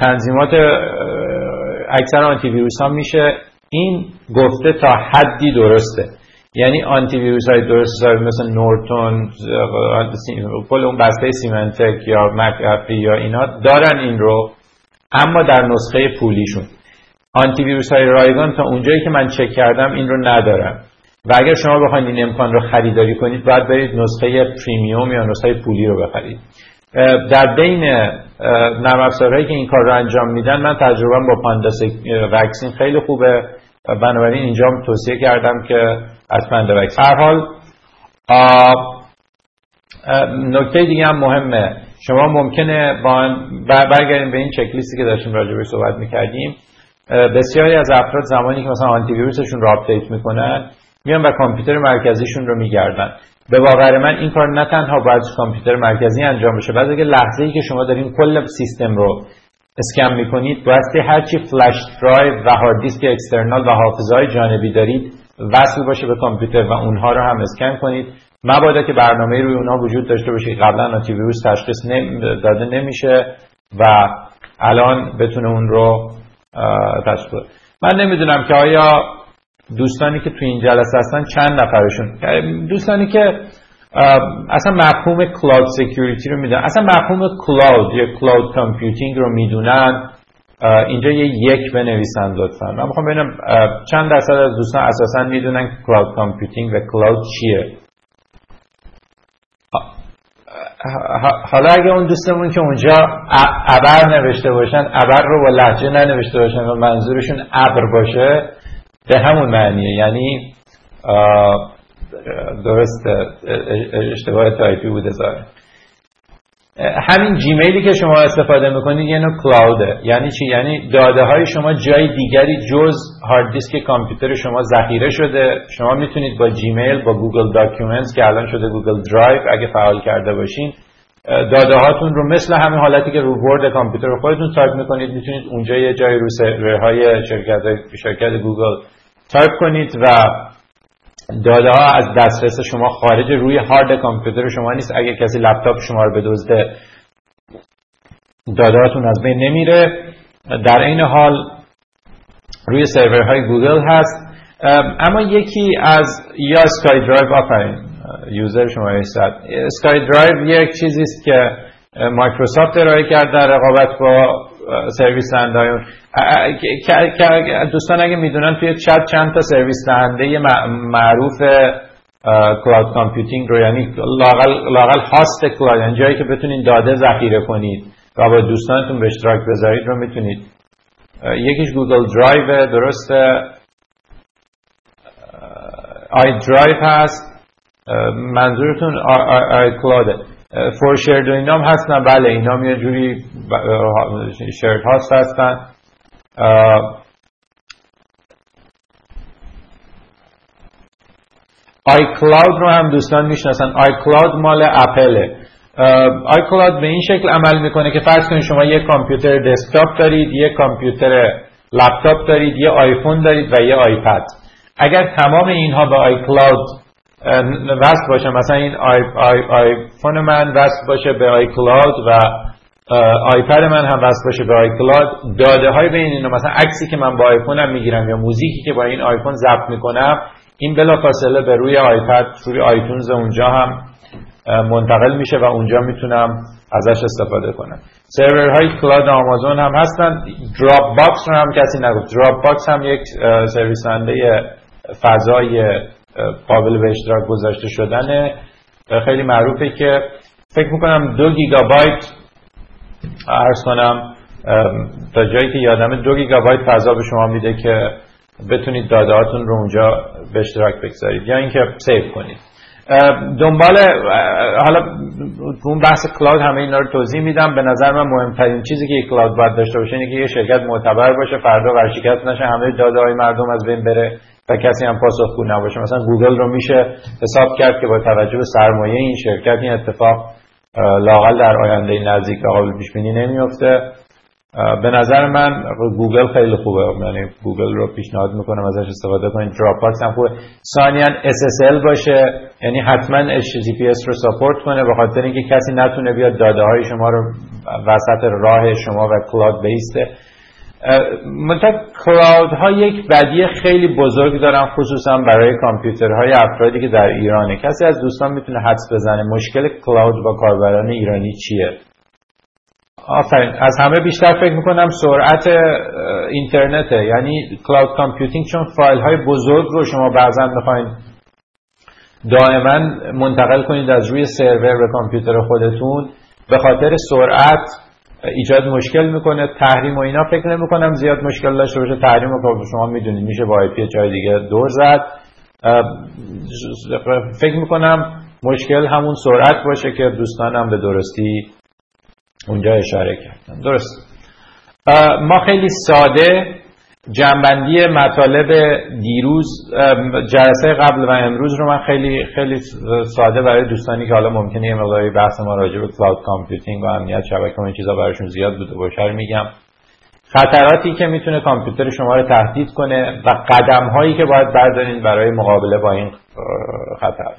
تنظیمات اکثر آنتی ویروس ها میشه. این گفته تا حدی درسته. یعنی آنتی ویروس های درست مثل نورتون کل اون بسته سیمنتک یا مک یا اینا دارن این رو اما در نسخه پولیشون. آنتی ویروس های رایگان تا اونجایی که من چک کردم این رو ندارم و اگر شما بخواید این امکان رو خریداری کنید باید برید نسخه پریمیوم یا نسخه پولی رو بخرید. در بین نرم افزارهایی که این کار رو انجام میدن من تجربه با پانداس وکسین خیلی خوبه. بنابراین اینجا توصیه کردم که پاندا وکسین هر حال نکته دیگه هم مهمه. شما ممکنه با برگردیم به این چکلیستی که داشتیم راجع به صحبت می‌کردیم. بسیاری از افراد زمانی که مثلا آنتی ویروسشون رو آپدیت می‌کنن میان و کامپیوتر مرکزیشون رو میگردن. به باور من این کار نه تنها باید کامپیوتر مرکزی انجام بشه بلکه لحظه ای که شما دارین کل سیستم رو اسکن می‌کنید. بایستی هرچی فلش درایو و هارد دیسک اکسترنال و حافظه جانبی دارید وصل باشه به کامپیوتر و اونها رو هم اسکن کنید. مبادا که برنامه روی اونها وجود داشته باشه قبلا آنتی ویروس تشخیص داده نمیشه و الان بتونه اون رو تشخیص من نمی‌دونم که آیا دوستانی که تو این جلسه هستن چند نفرشون؟ دوستانی که اصلا مفهوم cloud security رو می‌دونن. اصلا مفهوم cloud یا cloud computing رو می‌دونن. اینجا یه یک بنویسن لطفا. من می‌خوام ببینم چند درصد از دوستان اساسا می‌دونن cloud computing و cloud چیه؟ حالا اگه اون دوستمون که اونجا ابر نوشته باشن ابر رو با لهجه ننوشته باشن و منظورشون ابر باشه به همون معنیه. یعنی درست اشتباه تایپی بوده زاره همین Gmail ی که شما استفاده می‌کنید یه نوع cloud ه یعنی چی؟ یعنی داده های شما جای دیگری جز هارد دیسک کامپیوتر شما ذخیره شده. شما می‌تونید با Gmail با Google Documents که الان شده Google Drive اگه فعال کرده باشین داده هاتون رو مثل همین حالتی که رو Word کامپیوتر خودتون تایپ می‌کنید می‌تونید اونجا یه جای رو سرورهای شرکت شرکت گوگل تایپ کنید و داده ها از دسترس شما خارج روی هارد کامپیوتر شما نیست. اگه کسی لپتاپ شما رو بدزده داده هاتون از بین نمیره. در این حال روی سرورهای گوگل هست. اما یکی از یا اسکای درایو آفرین یوزر شما ایستد اسکای درایو یک چیزی است که مایکروسافت ارائه کرد در رقابت با سرویس دهنده دوستان اگه می‌دونن توی چت چند تا سرویس دهنده معروف کلاود کامپیوتینگ رو یعنی لاقل هاست کلاود یعنی جایی که بتونین داده ذخیره کنید و با دوستانتون به اشتراک بذارید رو می‌تونید. یکیش گوگل درایو درسته. iDrive هست. منظورتون iCloud ه. فور و اینام هستن. بله اینام یه جوری shared host هستن. iCloud رو هم دوستان می‌شناسن. iCloud مال اپله. iCloud به این شکل عمل می‌کنه که فرض کنید شما یک کامپیوتر دسکتاپ دارید یک کامپیوتر لپتاپ دارید یه آیفون دارید و یه آیپد. اگر تمام اینها به iCloud وصل باشه. مثلا این آی آی آیفون من وصل باشه به iCloud و آیپد من هم وصل باشه به iCloud. داده های بین اینا مثلا عکسی که من با آیفونم می‌گیرم یا موزیکی که با این آیفون ضبط می‌کنم این بلافاصله به روی آیپد روی iTunes اونجا هم منتقل میشه و اونجا می‌تونم ازش استفاده کنم. سرورهای cloud آمازون هم هستن. Dropbox رو هم کسی نگفت. Dropbox هم یک سرویس‌دهنده فضای قابل به اشتراک گذاشته شدنه. خیلی معروفه که فکر می‌کنم دو گیگابایت عرض کنم تا جایی که یادم دو گیگابایت فضا به شما میده که بتونید داده رو اونجا به اشتراک بگذارید یا اینکه save کنید. دنبال حالا تو اون بحث cloud همه اینا رو توضیح میدم. به نظر من مهمترین چیزی که cloud باید داشته باشه اینه که یه شرکت معتبر باشه فردا ورشکست نشه همه داده های مردم از بین بره و کسی هم پاسخگو نباشه. مثلا گوگل رو میشه حساب کرد که با توجه به سرمایه این شرکت این اتفاق لاقل در آینده نزدیک و قابل پیش بینی نمیفته به نظر من گوگل خیلی خوبه. یعنی گوگل رو پیشنهاد می‌کنم ازش استفاده کنید. Dropbox هم خوبه. ثانیا SSL باشه. یعنی حتما HTTPS رو ساپورت کنه به خاطر اینکه کسی نتونه بیاد داده های شما رو وسط راه شما و کلاود بیسته منتها کلاود ها یک بدی خیلی بزرگ دارن خصوصا برای کامپیوترهای افرادی که در ایرانه. کسی از دوستان می‌تونه حدس بزنه مشکل کلاود با کاربران ایرانی چیه؟ آفرین. از همه بیشتر فکر می‌کنم سرعت اینترنته. یعنی cloud computing چون فایل های بزرگ رو شما بعضا می‌خواین دائما منتقل کنید از روی سرور به کامپیوتر خودتون. به خاطر سرعت ایجاد مشکل می‌کنه تحریم و اینا فکر نمی‌کنم زیاد مشکل داشته باشه. تحریم رو شما می‌دونید میشه با IP جای دیگه دور زد. فکر می‌کنم مشکل همون سرعت باشه که دوستانم به درستی اونجا اشاره کردن. درست. ما خیلی ساده جنبندی مطالب دیروز جلسه قبل و امروز رو من خیلی خیلی ساده برای دوستانی که حالا ممکنه یه مقداری بحث ما راجع به کلاود کامپیوتینگ و امنیت شبکه و این چیزا براشون زیاد بوده باشه میگم. خطراتی که می‌تونه کامپیوتر شما رو تهدید کنه و قدم هایی که باید بردارید برای مقابله با این خطر.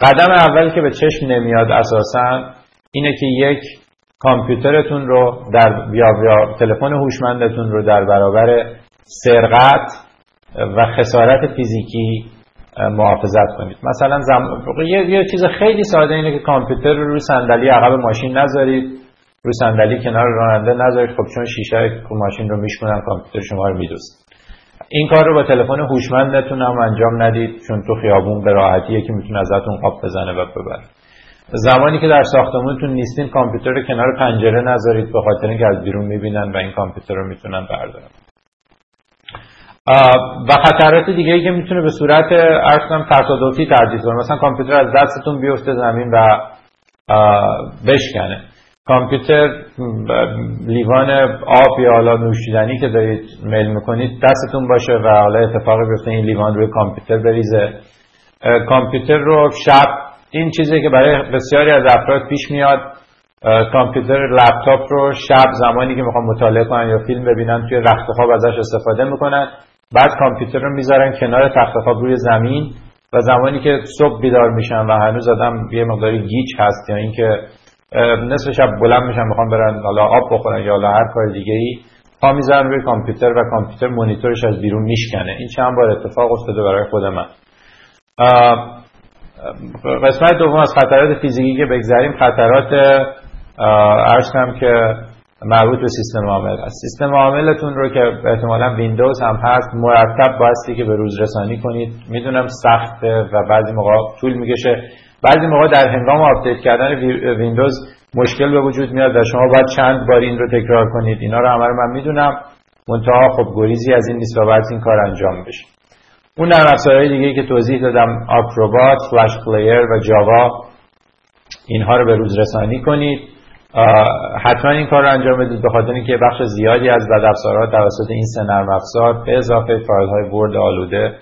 قدم اول که به چشم نمیاد اساسا اینه که یک کامپیوترتون رو در یا تلفن هوشمندتون رو در برابر سرقت و خسارت فیزیکی محافظت کنید. مثلا زم... یه،, یه چیز خیلی ساده اینه که کامپیوتر رو روی صندلی عقب ماشین نذارید. روی صندلی کنار راننده نذارید. خب چون شیشه ماشین رو میشکنن کامپیوتر شما رو میدوست این کار رو با تلفن هوشمندتون هم انجام ندید چون تو خیابون به راحتیه که می‌تونه ازتون قاب بزنه و ببره. زمانی که در ساختمونتون نیستین کامپیوتر رو کنار پنجره نذارید به خاطر اینکه از بیرون می‌بینن و این کامپیوتر رو می‌تونن بردارن. و خطرات دیگه ای که می‌تونه به صورت ارز کنم تصادفی تردید کنه. مثلا کامپیوتر از دستتون بیفته زمین و بشکنه. کامپیوتر لیوان آب یا حالا نوشیدنی که دارید میل می‌کنید دستتون باشه و حالا اتفاقی بیفته این لیوان روی کامپیوتر بریزه. کامپیوتر رو شب این چیزی که برای بسیاری از افراد پیش میاد کامپیوتر لپتاپ رو شب زمانی که می‌خوان مطالعه کنن یا فیلم ببینن توی رخت خواب ازش استفاده می‌کنن. بعد کامپیوتر رو می‌ذارن کنار تخت خواب روی زمین و زمانی که صبح بیدار میشن و هنوز آدم یه مقداری گیج هست یا اینکه نصف شب بلند میشن می‌خوان برن حالا آب بخورن یا حالا هر کار دیگه ای پا می‌ذارن روی کامپیوتر و کامپیوتر مونیتورش از بیرون میشکنه. این چند بار اتفاق افتاده برای خود من. قسمت دوم از خطرات فیزیکی که بگذاریم خطرات کنم که مربوط به سیستم عامل است. سیستم عاملتون رو که احتمالا ویندوز هم هست مرتب بایستی که به روز رسانی کنید. می‌دونم سخته و بعضی موقع طول می‌کشه. بعضی موقع در هنگام آپدیت کردن ویندوز مشکل به وجود میاد و شما باید چند بار این رو تکرار کنید. اینا رو همه رو من می‌دونم. منتها خب گریزی از این نیست و باید این کار انجام بشه. اون نرم افزارهای دیگه که توضیح دادم Acrobat، Flash Player و Java اینها رو به روز رسانی کنید. حتما این کار رو انجام بدید به خاطر اینکه بخش زیادی از بد افزارها توسط این سه نرم افزار به اضافه فایل های Word آلوده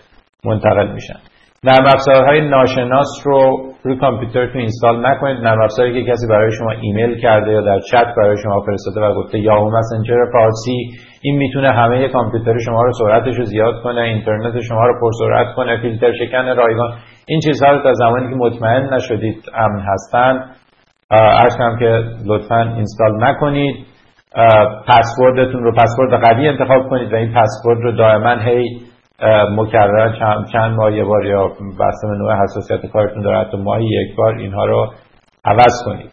منتقل میشن. نرم افزارهای ناشناس رو روی کامپیوترتون install نکنید. نرم افزاری که کسی برای شما ایمیل کرده یا در چت برای شما فرستاده و گفته Yahoo Messenger فارسی این می‌تونه همه کامپیوتر شما رو سرعتش رو زیاد کنه اینترنت شما رو پرسرعت کنه فیلتر شکن رایگان. این چیزها رو تا زمانی که مطمئن نشدید امن هستن ارز که لطفا اینستال نکنید. پسوردتون رو پسورد قوی انتخاب کنید و این پسورد رو دائما هی مکرر چند, ماه یه بار یا بسته نوع حساسیت کارتون داره حتی ماهی یک بار اینها رو عوض کنید.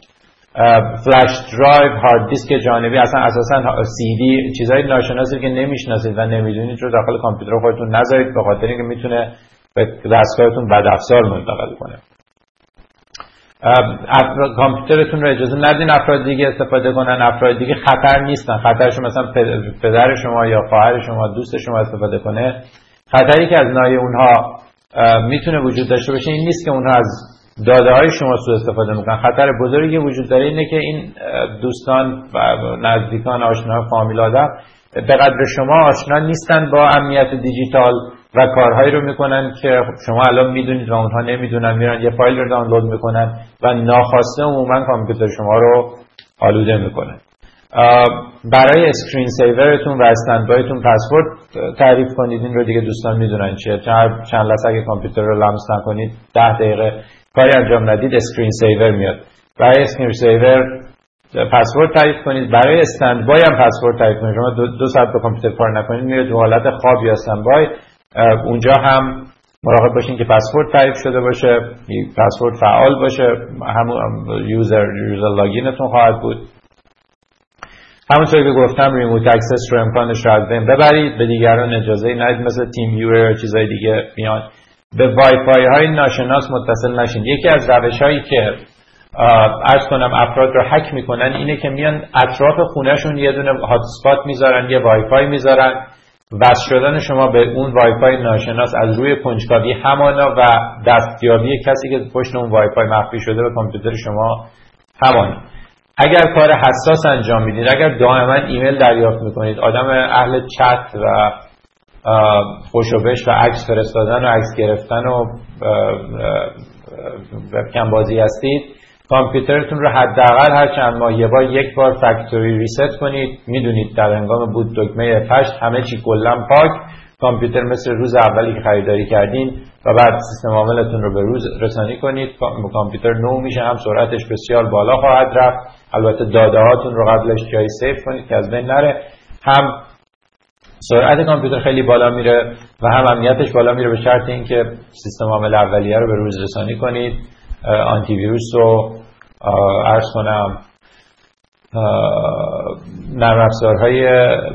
flash drive هارد دیسک جانبی اصلا اساسا سی دی چیزای ناشناسی که نمی‌شناسید و نمی‌دونید رو داخل کامپیوتر خودتون نذارید به خاطر اینکه می‌تونه به دستگاهتون بد افزار منتقل کنه. کامپیوترتون رو اجازه ندین افراد دیگه استفاده کنن افراد دیگه خطر نیستن. خطرشون مثلا پدر شما یا خواهر شما دوست شما استفاده کنه. خطری که از ناحیه اونها می‌تونه وجود داشته باشه این نیست که اونها از داده های شما سو استفاده می‌کنن. خطر بزرگی وجود داره اینه که این دوستان و نزدیکان آشنا فامیل آدم به قدر شما آشنا نیستن با امنیت دیجیتال و کارهایی رو می‌کنن که شما الان می‌دونید و اونها نمی‌دونن میرن یه فایل رو دانلود می‌کنن و ناخواسته عموما کامپیوتر شما رو آلوده می‌کنن. برای screen saver تون و standby تون پسورد تعریف کنید این رو دیگه دوستان می‌دونن چیه. چند لحظه اگه کامپیوتر رو لمس نکنید ده دقیقه کاری انجام ندید screen saver میاد. برای screen saver password تعریف کنید. برای standby هم پسورد تعریف کنید. شما دو, دو ساعت به کامپیوتر کار نکنید میره تو حالت خواب یا standby اونجا هم مراقب باشین که پسورد تعریف شده باشه پسورد فعال باشه. همون user user login تون خواهد بود. همونطوری که گفتم remote access رو امکانش رو از بین ببرید. به دیگران اجازه ندید مثل TeamViewer یا چیزای دیگه میان به وای فای های ناشناس متصل نشین. یکی از روش هایی که عرض کنم افراد رو هک می‌کنن اینه که میان اطراف خونهشون یه دونه hotspot می‌ذارن یه وای فای می‌ذارن. وصل شدن شما به اون وای فای ناشناس از روی کنجکاوی همانا و دستیابی کسی که پشت اون وای فای مخفی شده به کامپیوتر شما همانا. اگر کار حساس انجام می‌دید اگر دائما ایمیل دریافت می‌کنید آدم اهل چت و خوشوبش و عکس فرستادن و عکس گرفتن و وبکم بازی هستید کامپیوترتون رو حداقل هر چند ماه یه بار یک بار فکتوری ریست کنید. می‌دونید در هنگام بود دکمه پشت همه چی کلا پاک. کامپیوتر مثل روز اولی که خریداری کردین و بعد سیستم عاملتون رو به روز رسانی کنید. کامپیوتر نو میشه هم سرعتش بسیار بالا خواهد رفت. البته داده هاتون رو قبلش جای سیف کنید که از بین نره. هم سرعت کامپیوتر خیلی بالا میره و هم امنیتش بالا میره به شرط اینکه سیستم عامل اولیه رو به روز رسانی کنید. آنتی ویروس رو عرض کنم نرم افزارهای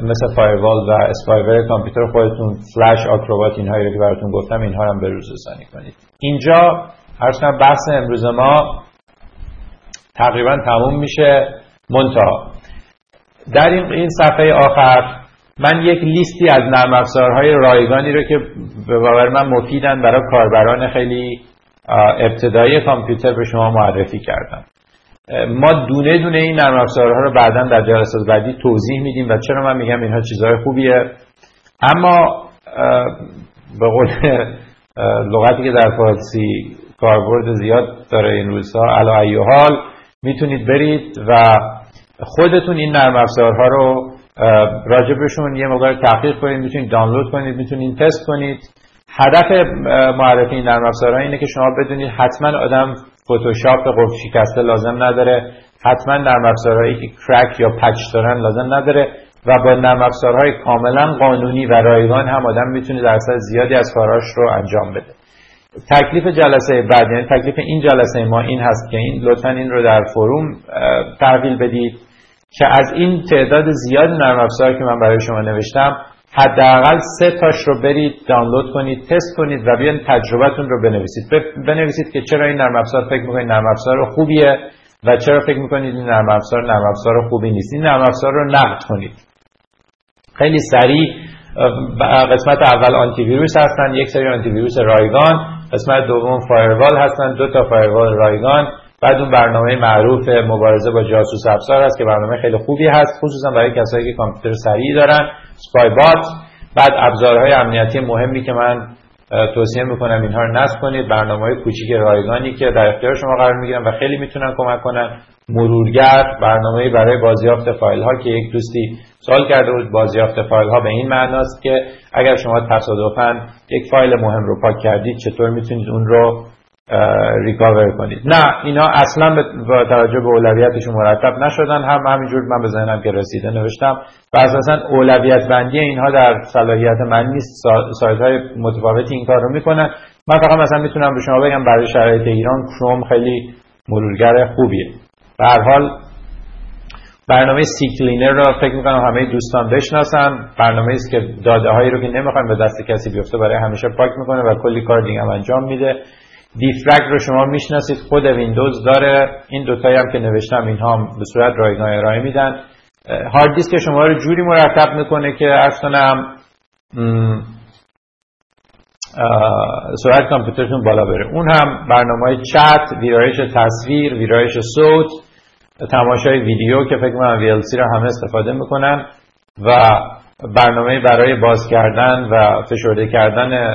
مثل فایروال و اسپایور کامپیوتر خودتون فلش آکروبات اینهایی رو که براتون گفتم اینها هم به روز رسانی کنید. اینجا هر کنم بحث امروز ما تقریبا تموم میشه. منتها در این صفحه آخر من یک لیستی از نرم افزارهای رایگانی رو که به باور من مفیدن برای کاربران خیلی ابتدایی کامپیوتر به شما معرفی کردم. ما دونه دونه این نرم افزارها رو بعدا در جلسات بعدی توضیح میدیم و چرا من میگم اینها چیزهای خوبیه. اما به قول لغتی که در فارسی کاربرد زیاد داره این روزها علا حال می‌تونید برید و خودتون این نرم افزارها رو راجبشون یه مقدار تحقیق کنید می‌تونید دانلود کنید می‌تونید تست کنید. هدف معرفی این نرم افزارها اینه که شما بدونید حتما آدم فتوشاپ قفل شکسته لازم نداره. حتما نرم افزارهایی که کرک یا پچ دارن لازم نداره و با نرم افزارهای کاملا قانونی و رایگان هم آدم می‌تونه درصد زیادی از کاراش رو انجام بده. تکلیف جلسه بعد یعنی تکلیف این جلسه ما این هست که این لطفا این رو در فروم تحویل بدید. که از این تعداد زیاد نرم افزار که من برای شما نوشتم حداقل سه تاش رو برید دانلود کنید تست کنید و بیان تجربتون رو بنویسید. بنویسید که چرا این نرم افزار فکر می‌کنید نرم افزار خوبیه و چرا فکر می‌کنید این نرم افزار نرم افزار خوبی نیست. این نرم افزار رو نقد کنید. خیلی سریع قسمت اول آنتی ویروس هستن یک سری آنتی ویروس رایگان قسمت دوم فایروال هستن دو تا فایروال رایگان. بعد اون برنامه معروف مبارزه با جاسوس افزار هست که برنامه خیلی خوبی هست خصوصا برای کسایی که کامپیوتر سریع دارن. سپای بات. بعد ابزارهای امنیتی مهمی که من توصیه می‌کنم اینها رو نصب کنید. برنامه های کوچیک رایگانی که در اختیار شما قرار می‌گیرن و خیلی می‌تونن کمک کنن. مرورگر برنامه برای بازیافت فایل ها که یک دوستی سوال کرده بود. بازیافت فایل ها به این معناست که اگر شما تصادفا یک فایل مهم رو پاک کردید چطور می‌تونید اون رو ریکاور کنید. نه اینا اصلا با توجه به اولویتشون مرتب نشدن. هم همینجور من به ذهنم که رسیده نوشتم. و اساسا اولویت بندی اینها در صلاحیت من نیست. سایت های متفاوتی این کار رو می‌کنن. من فقط مثلا می‌تونم به شما بگم برای شرایط ایران کروم خیلی مرورگر خوبیه. به حال برنامه CCleaner رو فکر می‌کنم همه دوستان بشناسن. برنامه است که داده هایی رو که نمی‌خوایم به دست کسی بیفته برای همیشه پاک می‌کنه و کلی کار دیگه هم انجام میده. defrag رو شما می‌شناسید. خود ویندوز داره. این دوتایی هم که نوشتم اینها به صورت رایگان ارائه میدن. هارد دیسک شما رو جوری مرتب می‌کنه که عرض کنم سرعت کامپیوترتون بالا بره. اون هم برنامه های چت ویرایش تصویر ویرایش صوت تماشای ویدیو که فکر کنم VLC رو همه استفاده می‌کنن و برنامه برای باز کردن و فشرده کردن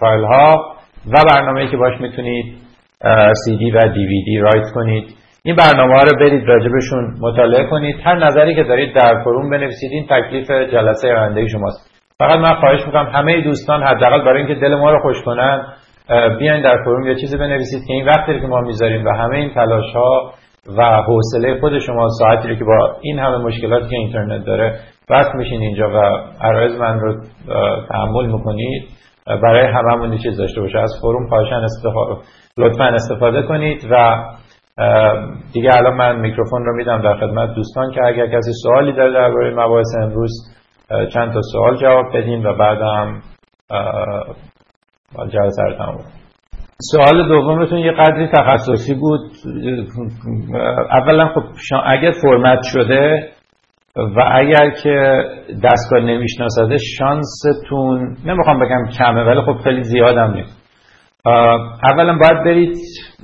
فایل ها و برنامه که باش می‌تونید CD و DVD رایت کنید. این برنامه ها رو برید راجبشون مطالعه کنید. هر نظری که دارید در فروم بنویسید. این تکلیف جلسه آینده شماست. فقط من خواهش می‌کنم همه دوستان حداقل برای اینکه دل ما رو خوش کنن بیاین در فروم یه چیزی بنویسید که این وقتی که ما می‌ذاریم و همه این تلاش ها و حوصله خود شما ساعتی رو که با این همه مشکلاتی که اینترنت داره وقت میشین اینجا و عرایز من رو تحمل می‌کنید. برای هممون چیز داشته باشه. از فروم خواهشان استفاده لطفا استفاده کنید و دیگه الان من میکروفون رو میدم در خدمت دوستان که اگر کسی سوالی داره درباره مباحث امروز چند تا سوال جواب بدیم و بعدم جلسه رو تموم سوال دومتون یه قدری تخصصی بود. اولا خب اگر فرمت شده و اگر که دستگاه نمیشناسده شانستون نمی‌خوام بگم کمه ولی خب خیلی زیادم نیست. اولا باید برید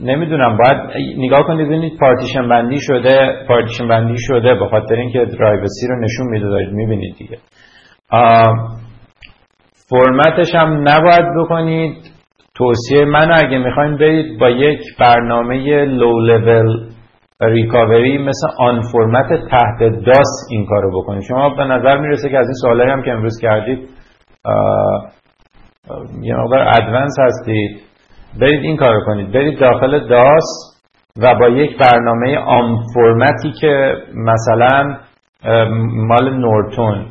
نمی‌دونم باید نگاه کنید ببینید پارتیشن بندی شده پارتیشن بندی شده به خاطر اینکه drive C رو نشون میده دارید می‌بینید دیگه. فرمتش هم نباید بکنید. توصیه من اگه می‌خواین برید با یک برنامه لو لول ریکاوری مثل آن فرمت تحت داس این کارو بکنید. شما به نظر می‌رسه که از این سوالایی هم که امروز کردید یه مقدار ادوانس هستید. برید این کارو کنید. برید داخل داس و با یک برنامه آن فرمتی که مثلا مال Norton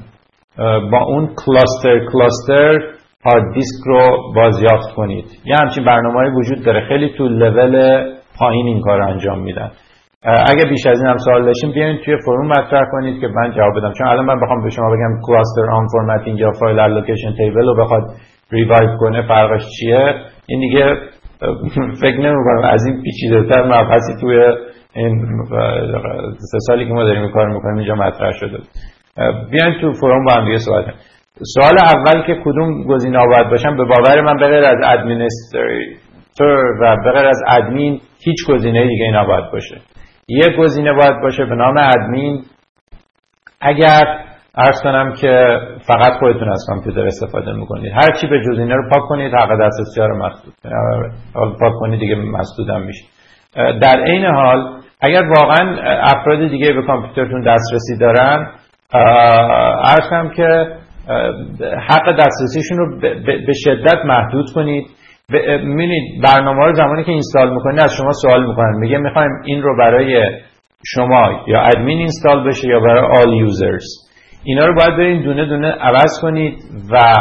با اون cluster cluster هارد دیسک رو بازیافت کنید. یه همچین برنامه وجود داره. خیلی تو لول پایین این کار انجام میدن. اگه بیش از این هم سوال داشتیم بیاین توی forum مطرح کنید که من جواب بدم. چون الان من بخوام به شما بگم cluster unformatting یا file allocation table رو بخواد revive کنه فرقش چیه؟ این دیگه فکر نمی‌کنم. از این پیچیده تر مبحثی توی این سه سالی که ما داریم کار می‌کنیم اینجا مطرح شده. بیاین تو forum با هم دیگه صحبت سوال اول که کدوم گزینه باید باشن به باور من بغیر از administrator و بغیر از ادمین هیچ گزینه دیگه نباید باشه. یک گزینه باید باشه به نام ادمین. اگر عرض کنم که فقط خودتون از کامپیوتر استفاده می‌کنید هر چی به جز اینا رو پاک کنید حق دسترسی رو مسدود پاک کنید دیگه مسدود هم میشه. در عین حال اگر واقعا افراد دیگه به کامپیوترتون دسترسی دارن ارز کنم که حق دسترسیشون رو به شدت محدود کنید. می‌بینید برنامه رو زمانی که اینستال می‌کنید از شما سوال می‌کنن. میگه می‌خوایم این رو برای شما یا ادمین اینستال بشه یا برای آل یوزرز اینا رو باید برین دونه دونه عوض کنید و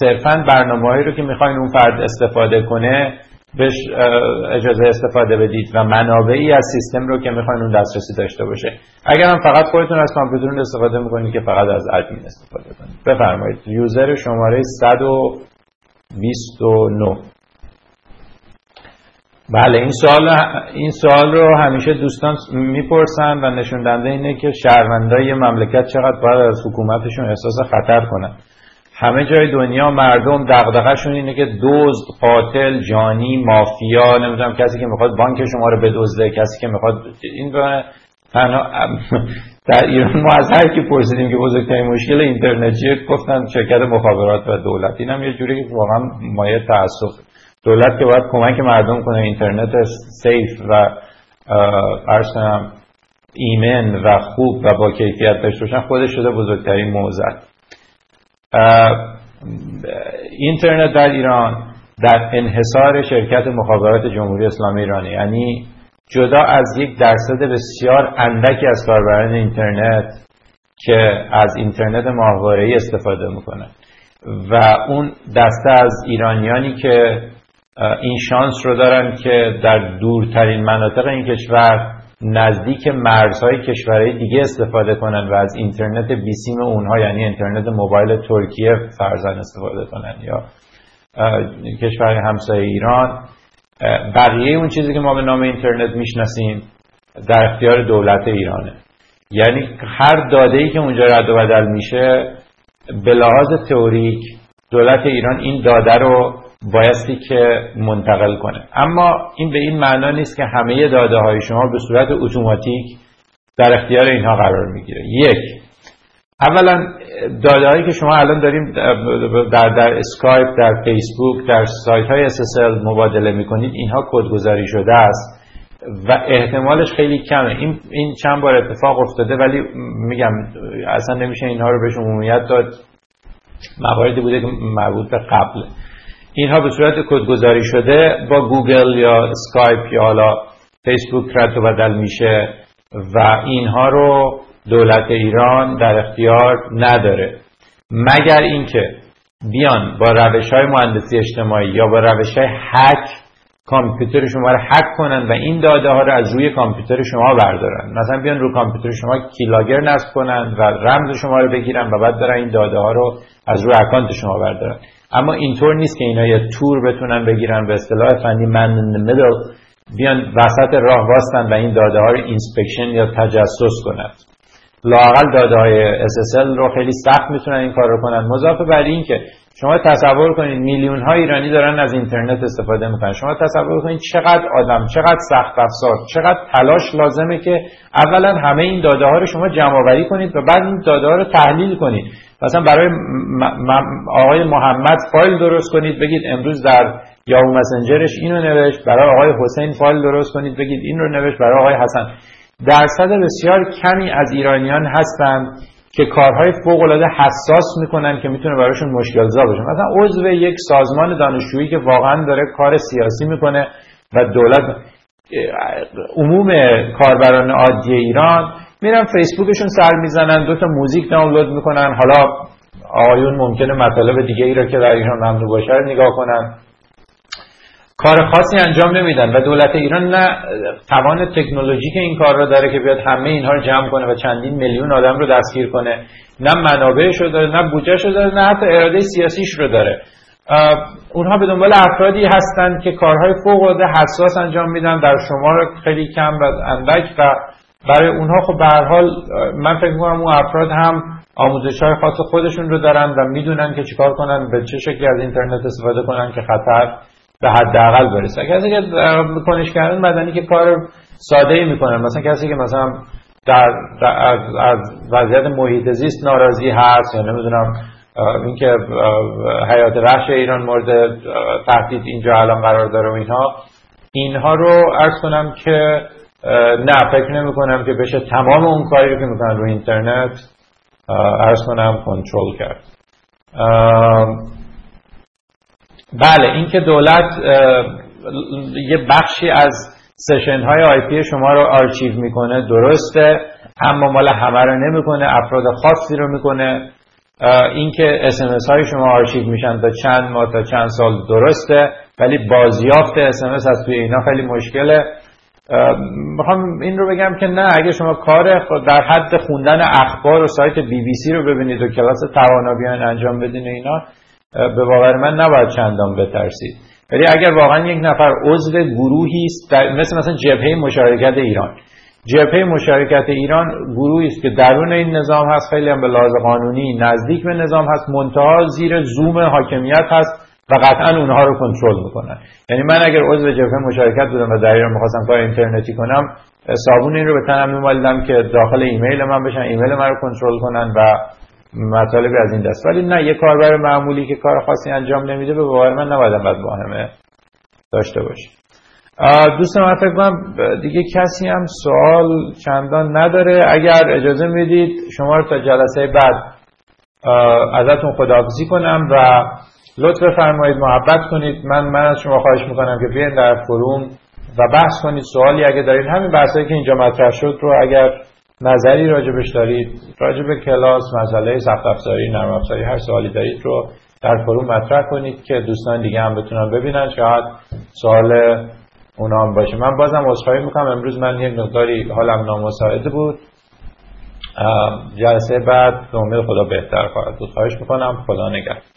صرفا برنامه رو که می‌خواین اون فرد استفاده کنه بهش اجازه استفاده بدید و منابعی از سیستم رو که می‌خواین اون دسترسی داشته باشه. اگر هم فقط خودتون از کامپیوتر استفاده می‌کنید که فقط از ادمین استفاده کنید. بفرمایید. یوزر شماره 129 بله این سوال این سوال رو همیشه دوستان می‌پرسن و نشون دهنده اینه که شهروندای مملکت چقدر باید از حکومتشون احساس خطر کنن. همه جای دنیا مردم دغدغه‌شون اینه که دزد، قاتل، جانی، مافیا، نمی‌دونم کسی که می‌خواد بانک شما رو بدزده، کسی که می‌خواد این در ایران ما از هر کی پرسیدیم که بزرگترین مشکل اینترنت چیه گفتن شرکت مخابرات و دولت. این یه جوری واقعا مایه تاسف دولت که باید کمک مردم کنه اینترنت سیف و ارسنم ایمن و خوب و با کیفیت داشته باشن خودش شده بزرگترین موزد اینترنت در ایران در انحصار شرکت مخابرات جمهوری اسلامی ایرانی یعنی جدا از یک درصد بسیار اندکی از کاربران اینترنت که از اینترنت ماهواره‌ای استفاده می‌کنن. و اون دسته از ایرانیانی که این شانس رو دارن که در دورترین مناطق این کشور نزدیک مرزهای کشورهای دیگه استفاده کنن و از اینترنت بیسیم اونها یعنی اینترنت موبایل ترکیه فرزن استفاده کنن یا کشور همسایه ایران. بقیه اون چیزی که ما به نام اینترنت می‌شناسیم در اختیار دولت ایرانه. یعنی هر داده ای که اونجا رد و بدل میشه به لحاظ تئوریک دولت ایران این داده رو بایستی که منتقل کنه. اما این به این معنا نیست که همه داده های شما به صورت اتوماتیک در اختیار اینها قرار می‌گیره. یک اولا داده که شما الان داریم در, در اسکایپ در فیسبوک در سایت های SSL مبادله می‌کنید اینها کدگذاری شده است و احتمالش خیلی کمه. این, این چند بار اتفاق افتاده ولی میگم اصلا نمیشه اینها رو بهش عمومیت داد. مواردی بوده که مربوط به قبل اینها به صورت کدگذاری شده با گوگل یا اسکایپ یا حالا فیسبوک رد و بدل میشه و اینها رو دولت ایران در اختیار نداره. مگر اینکه بیان با روش های مهندسی اجتماعی یا با روش های هک کامپیوتر شما رو هک کنن و این داده ها رو از روی کامپیوتر شما بردارن. مثلا بیان روی کامپیوتر شما keylogger نصب کنن و رمز شما رو بگیرن و بعد دارن این داده ها رو از روی account شما بردارن. اما اینطور نیست که اینا یه تور بتونن بگیرن به اصطلاح فنی man middle بیان وسط راه واستن و این داده ها رو inspection یا تجسس کنند لاقل داده های SSL رو خیلی سخت می‌تونن این کار رو کنن. مضافه بر این که شما تصور کنید میلیون ها ایرانی دارن از اینترنت استفاده می‌کنن. شما تصور کنید چقدر آدم چقدر سخت افزار چقدر تلاش لازمه که اولا همه این داده ها رو شما جمع آوری کنید و بعد این داده ها رو تحلیل کنید. مثلا برای آقای محمد فایل درست کنید بگید امروز در یاهو مسنجرش اینو نوشت برای آقای حسین فایل درست کنید بگید این رو نوشت برای آقای حسن. درصد بسیار کمی از ایرانیان هستند که کارهای فوق العاده حساس می‌کنن که می‌تونه براشون مشکل زا باشه. مثلا عضو یک سازمان دانشجویی که واقعا داره کار سیاسی می‌کنه و دولت عموم کاربران عادی ایران میرن فیسبوکشون سر می‌زنن دوتا موزیک دانلود می‌کنن. حالا آقایون ممکنه مطالب دیگه ای را که در ایران ممنوع باشه نگاه کنن. کار خاصی انجام نمیدن و دولت ایران نه توان تکنولوژیک این کار رو داره که بیاد همه اینها رو جمع کنه و چندین میلیون آدم رو دستگیر کنه. نه منابعش رو داره نه بودجهش رو داره نه حتی اراده سیاسیش رو داره. اونها به دنبال افرادی هستند که کارهای فوق العاده حساس انجام میدن در شمار خیلی کم و اندک و برای اونها خب به هر حال من فکر می‌کنم اون افراد هم آموزش های خاص خودشون رو دارن و می‌دونن که چیکار کنن به چه شکلی از اینترنت استفاده کنن که خطر به حداقل برسه. کسی که کنشگران مدنی که کار ساده ای می‌کنن مثلا کسی که مثلا در, از, از وضعیت محیط زیست ناراضی هست یا نمی‌دونم اینکه حیات وحش ایران مورد تهدید اینجا الان قرار داره و اینها اینها رو ارز کنم که نه فکر نمی کنم که بشه تمام اون کاری رو که می‌کنن رو اینترنت عرض کنم کنترل کرد. بله اینکه دولت یه بخشی از session های IP شما رو archive می‌کنه درسته اما مال همه رو نمی‌کنه افراد خاصی رو می‌کنه. اینکه SMS های شما آرشیو میشن تا چند ماه تا چند سال درسته ولی بازیافت اسمس از توی اینا خیلی مشکله. می‌خوام این رو بگم که نه اگه شما کار در حد خوندن اخبار و سایت بی بی سی رو ببینید و کلاس توانابیان انجام بدین اینا به باور من نباید چندان بترسید. ولی اگر واقعا یک نفر عضو گروهی است مثل مثلا جبهه مشارکت ایران. جبهه مشارکت ایران گروهی است که درون این نظام هست خیلی هم به لحاظ قانونی نزدیک به نظام هست منتها زیر زوم حاکمیت هست و قطعا اونها رو کنترل می‌کنن. یعنی من اگر عضو جبهه مشارکت بودم و در ایران می‌خواستم کار اینترنتی کنم صابون این رو به تنم میمالیدم که داخل ایمیل من بشن ایمیل من رو کنترل کنن و مطالبی از این دست. ولی نه یه کاربر معمولی که کار خاصی انجام نمیده به باور من نباید باید واهمه داشته باشه. دوست من فکر کنم دیگه کسی هم سوال چندان نداره. اگر اجازه می‌دید شما رو تا جلسه بعد ازتون خداحافظی کنم و لطف فرمایید محبت کنید. من من از شما خواهش می‌کنم که بیاین در فروم و بحث کنید سوالی اگه دارید. همین بحثایی که اینجا مطرح شد رو اگر نظری راجبش دارید؟ راجب کلاس مسئله سخت افزاری نرم افزاری هر سوالی دارید رو در فروم مطرح کنید که دوستان دیگه هم بتونن ببینن. شاید سوال اونا هم باشه. من بازم عذرخواهی می‌کنم. امروز من یک مقداری حالم نامساعد بود. جلسه بعد به امید خدا بهتر خواهد بود. خواهش می‌کنم. خدا نگهدار.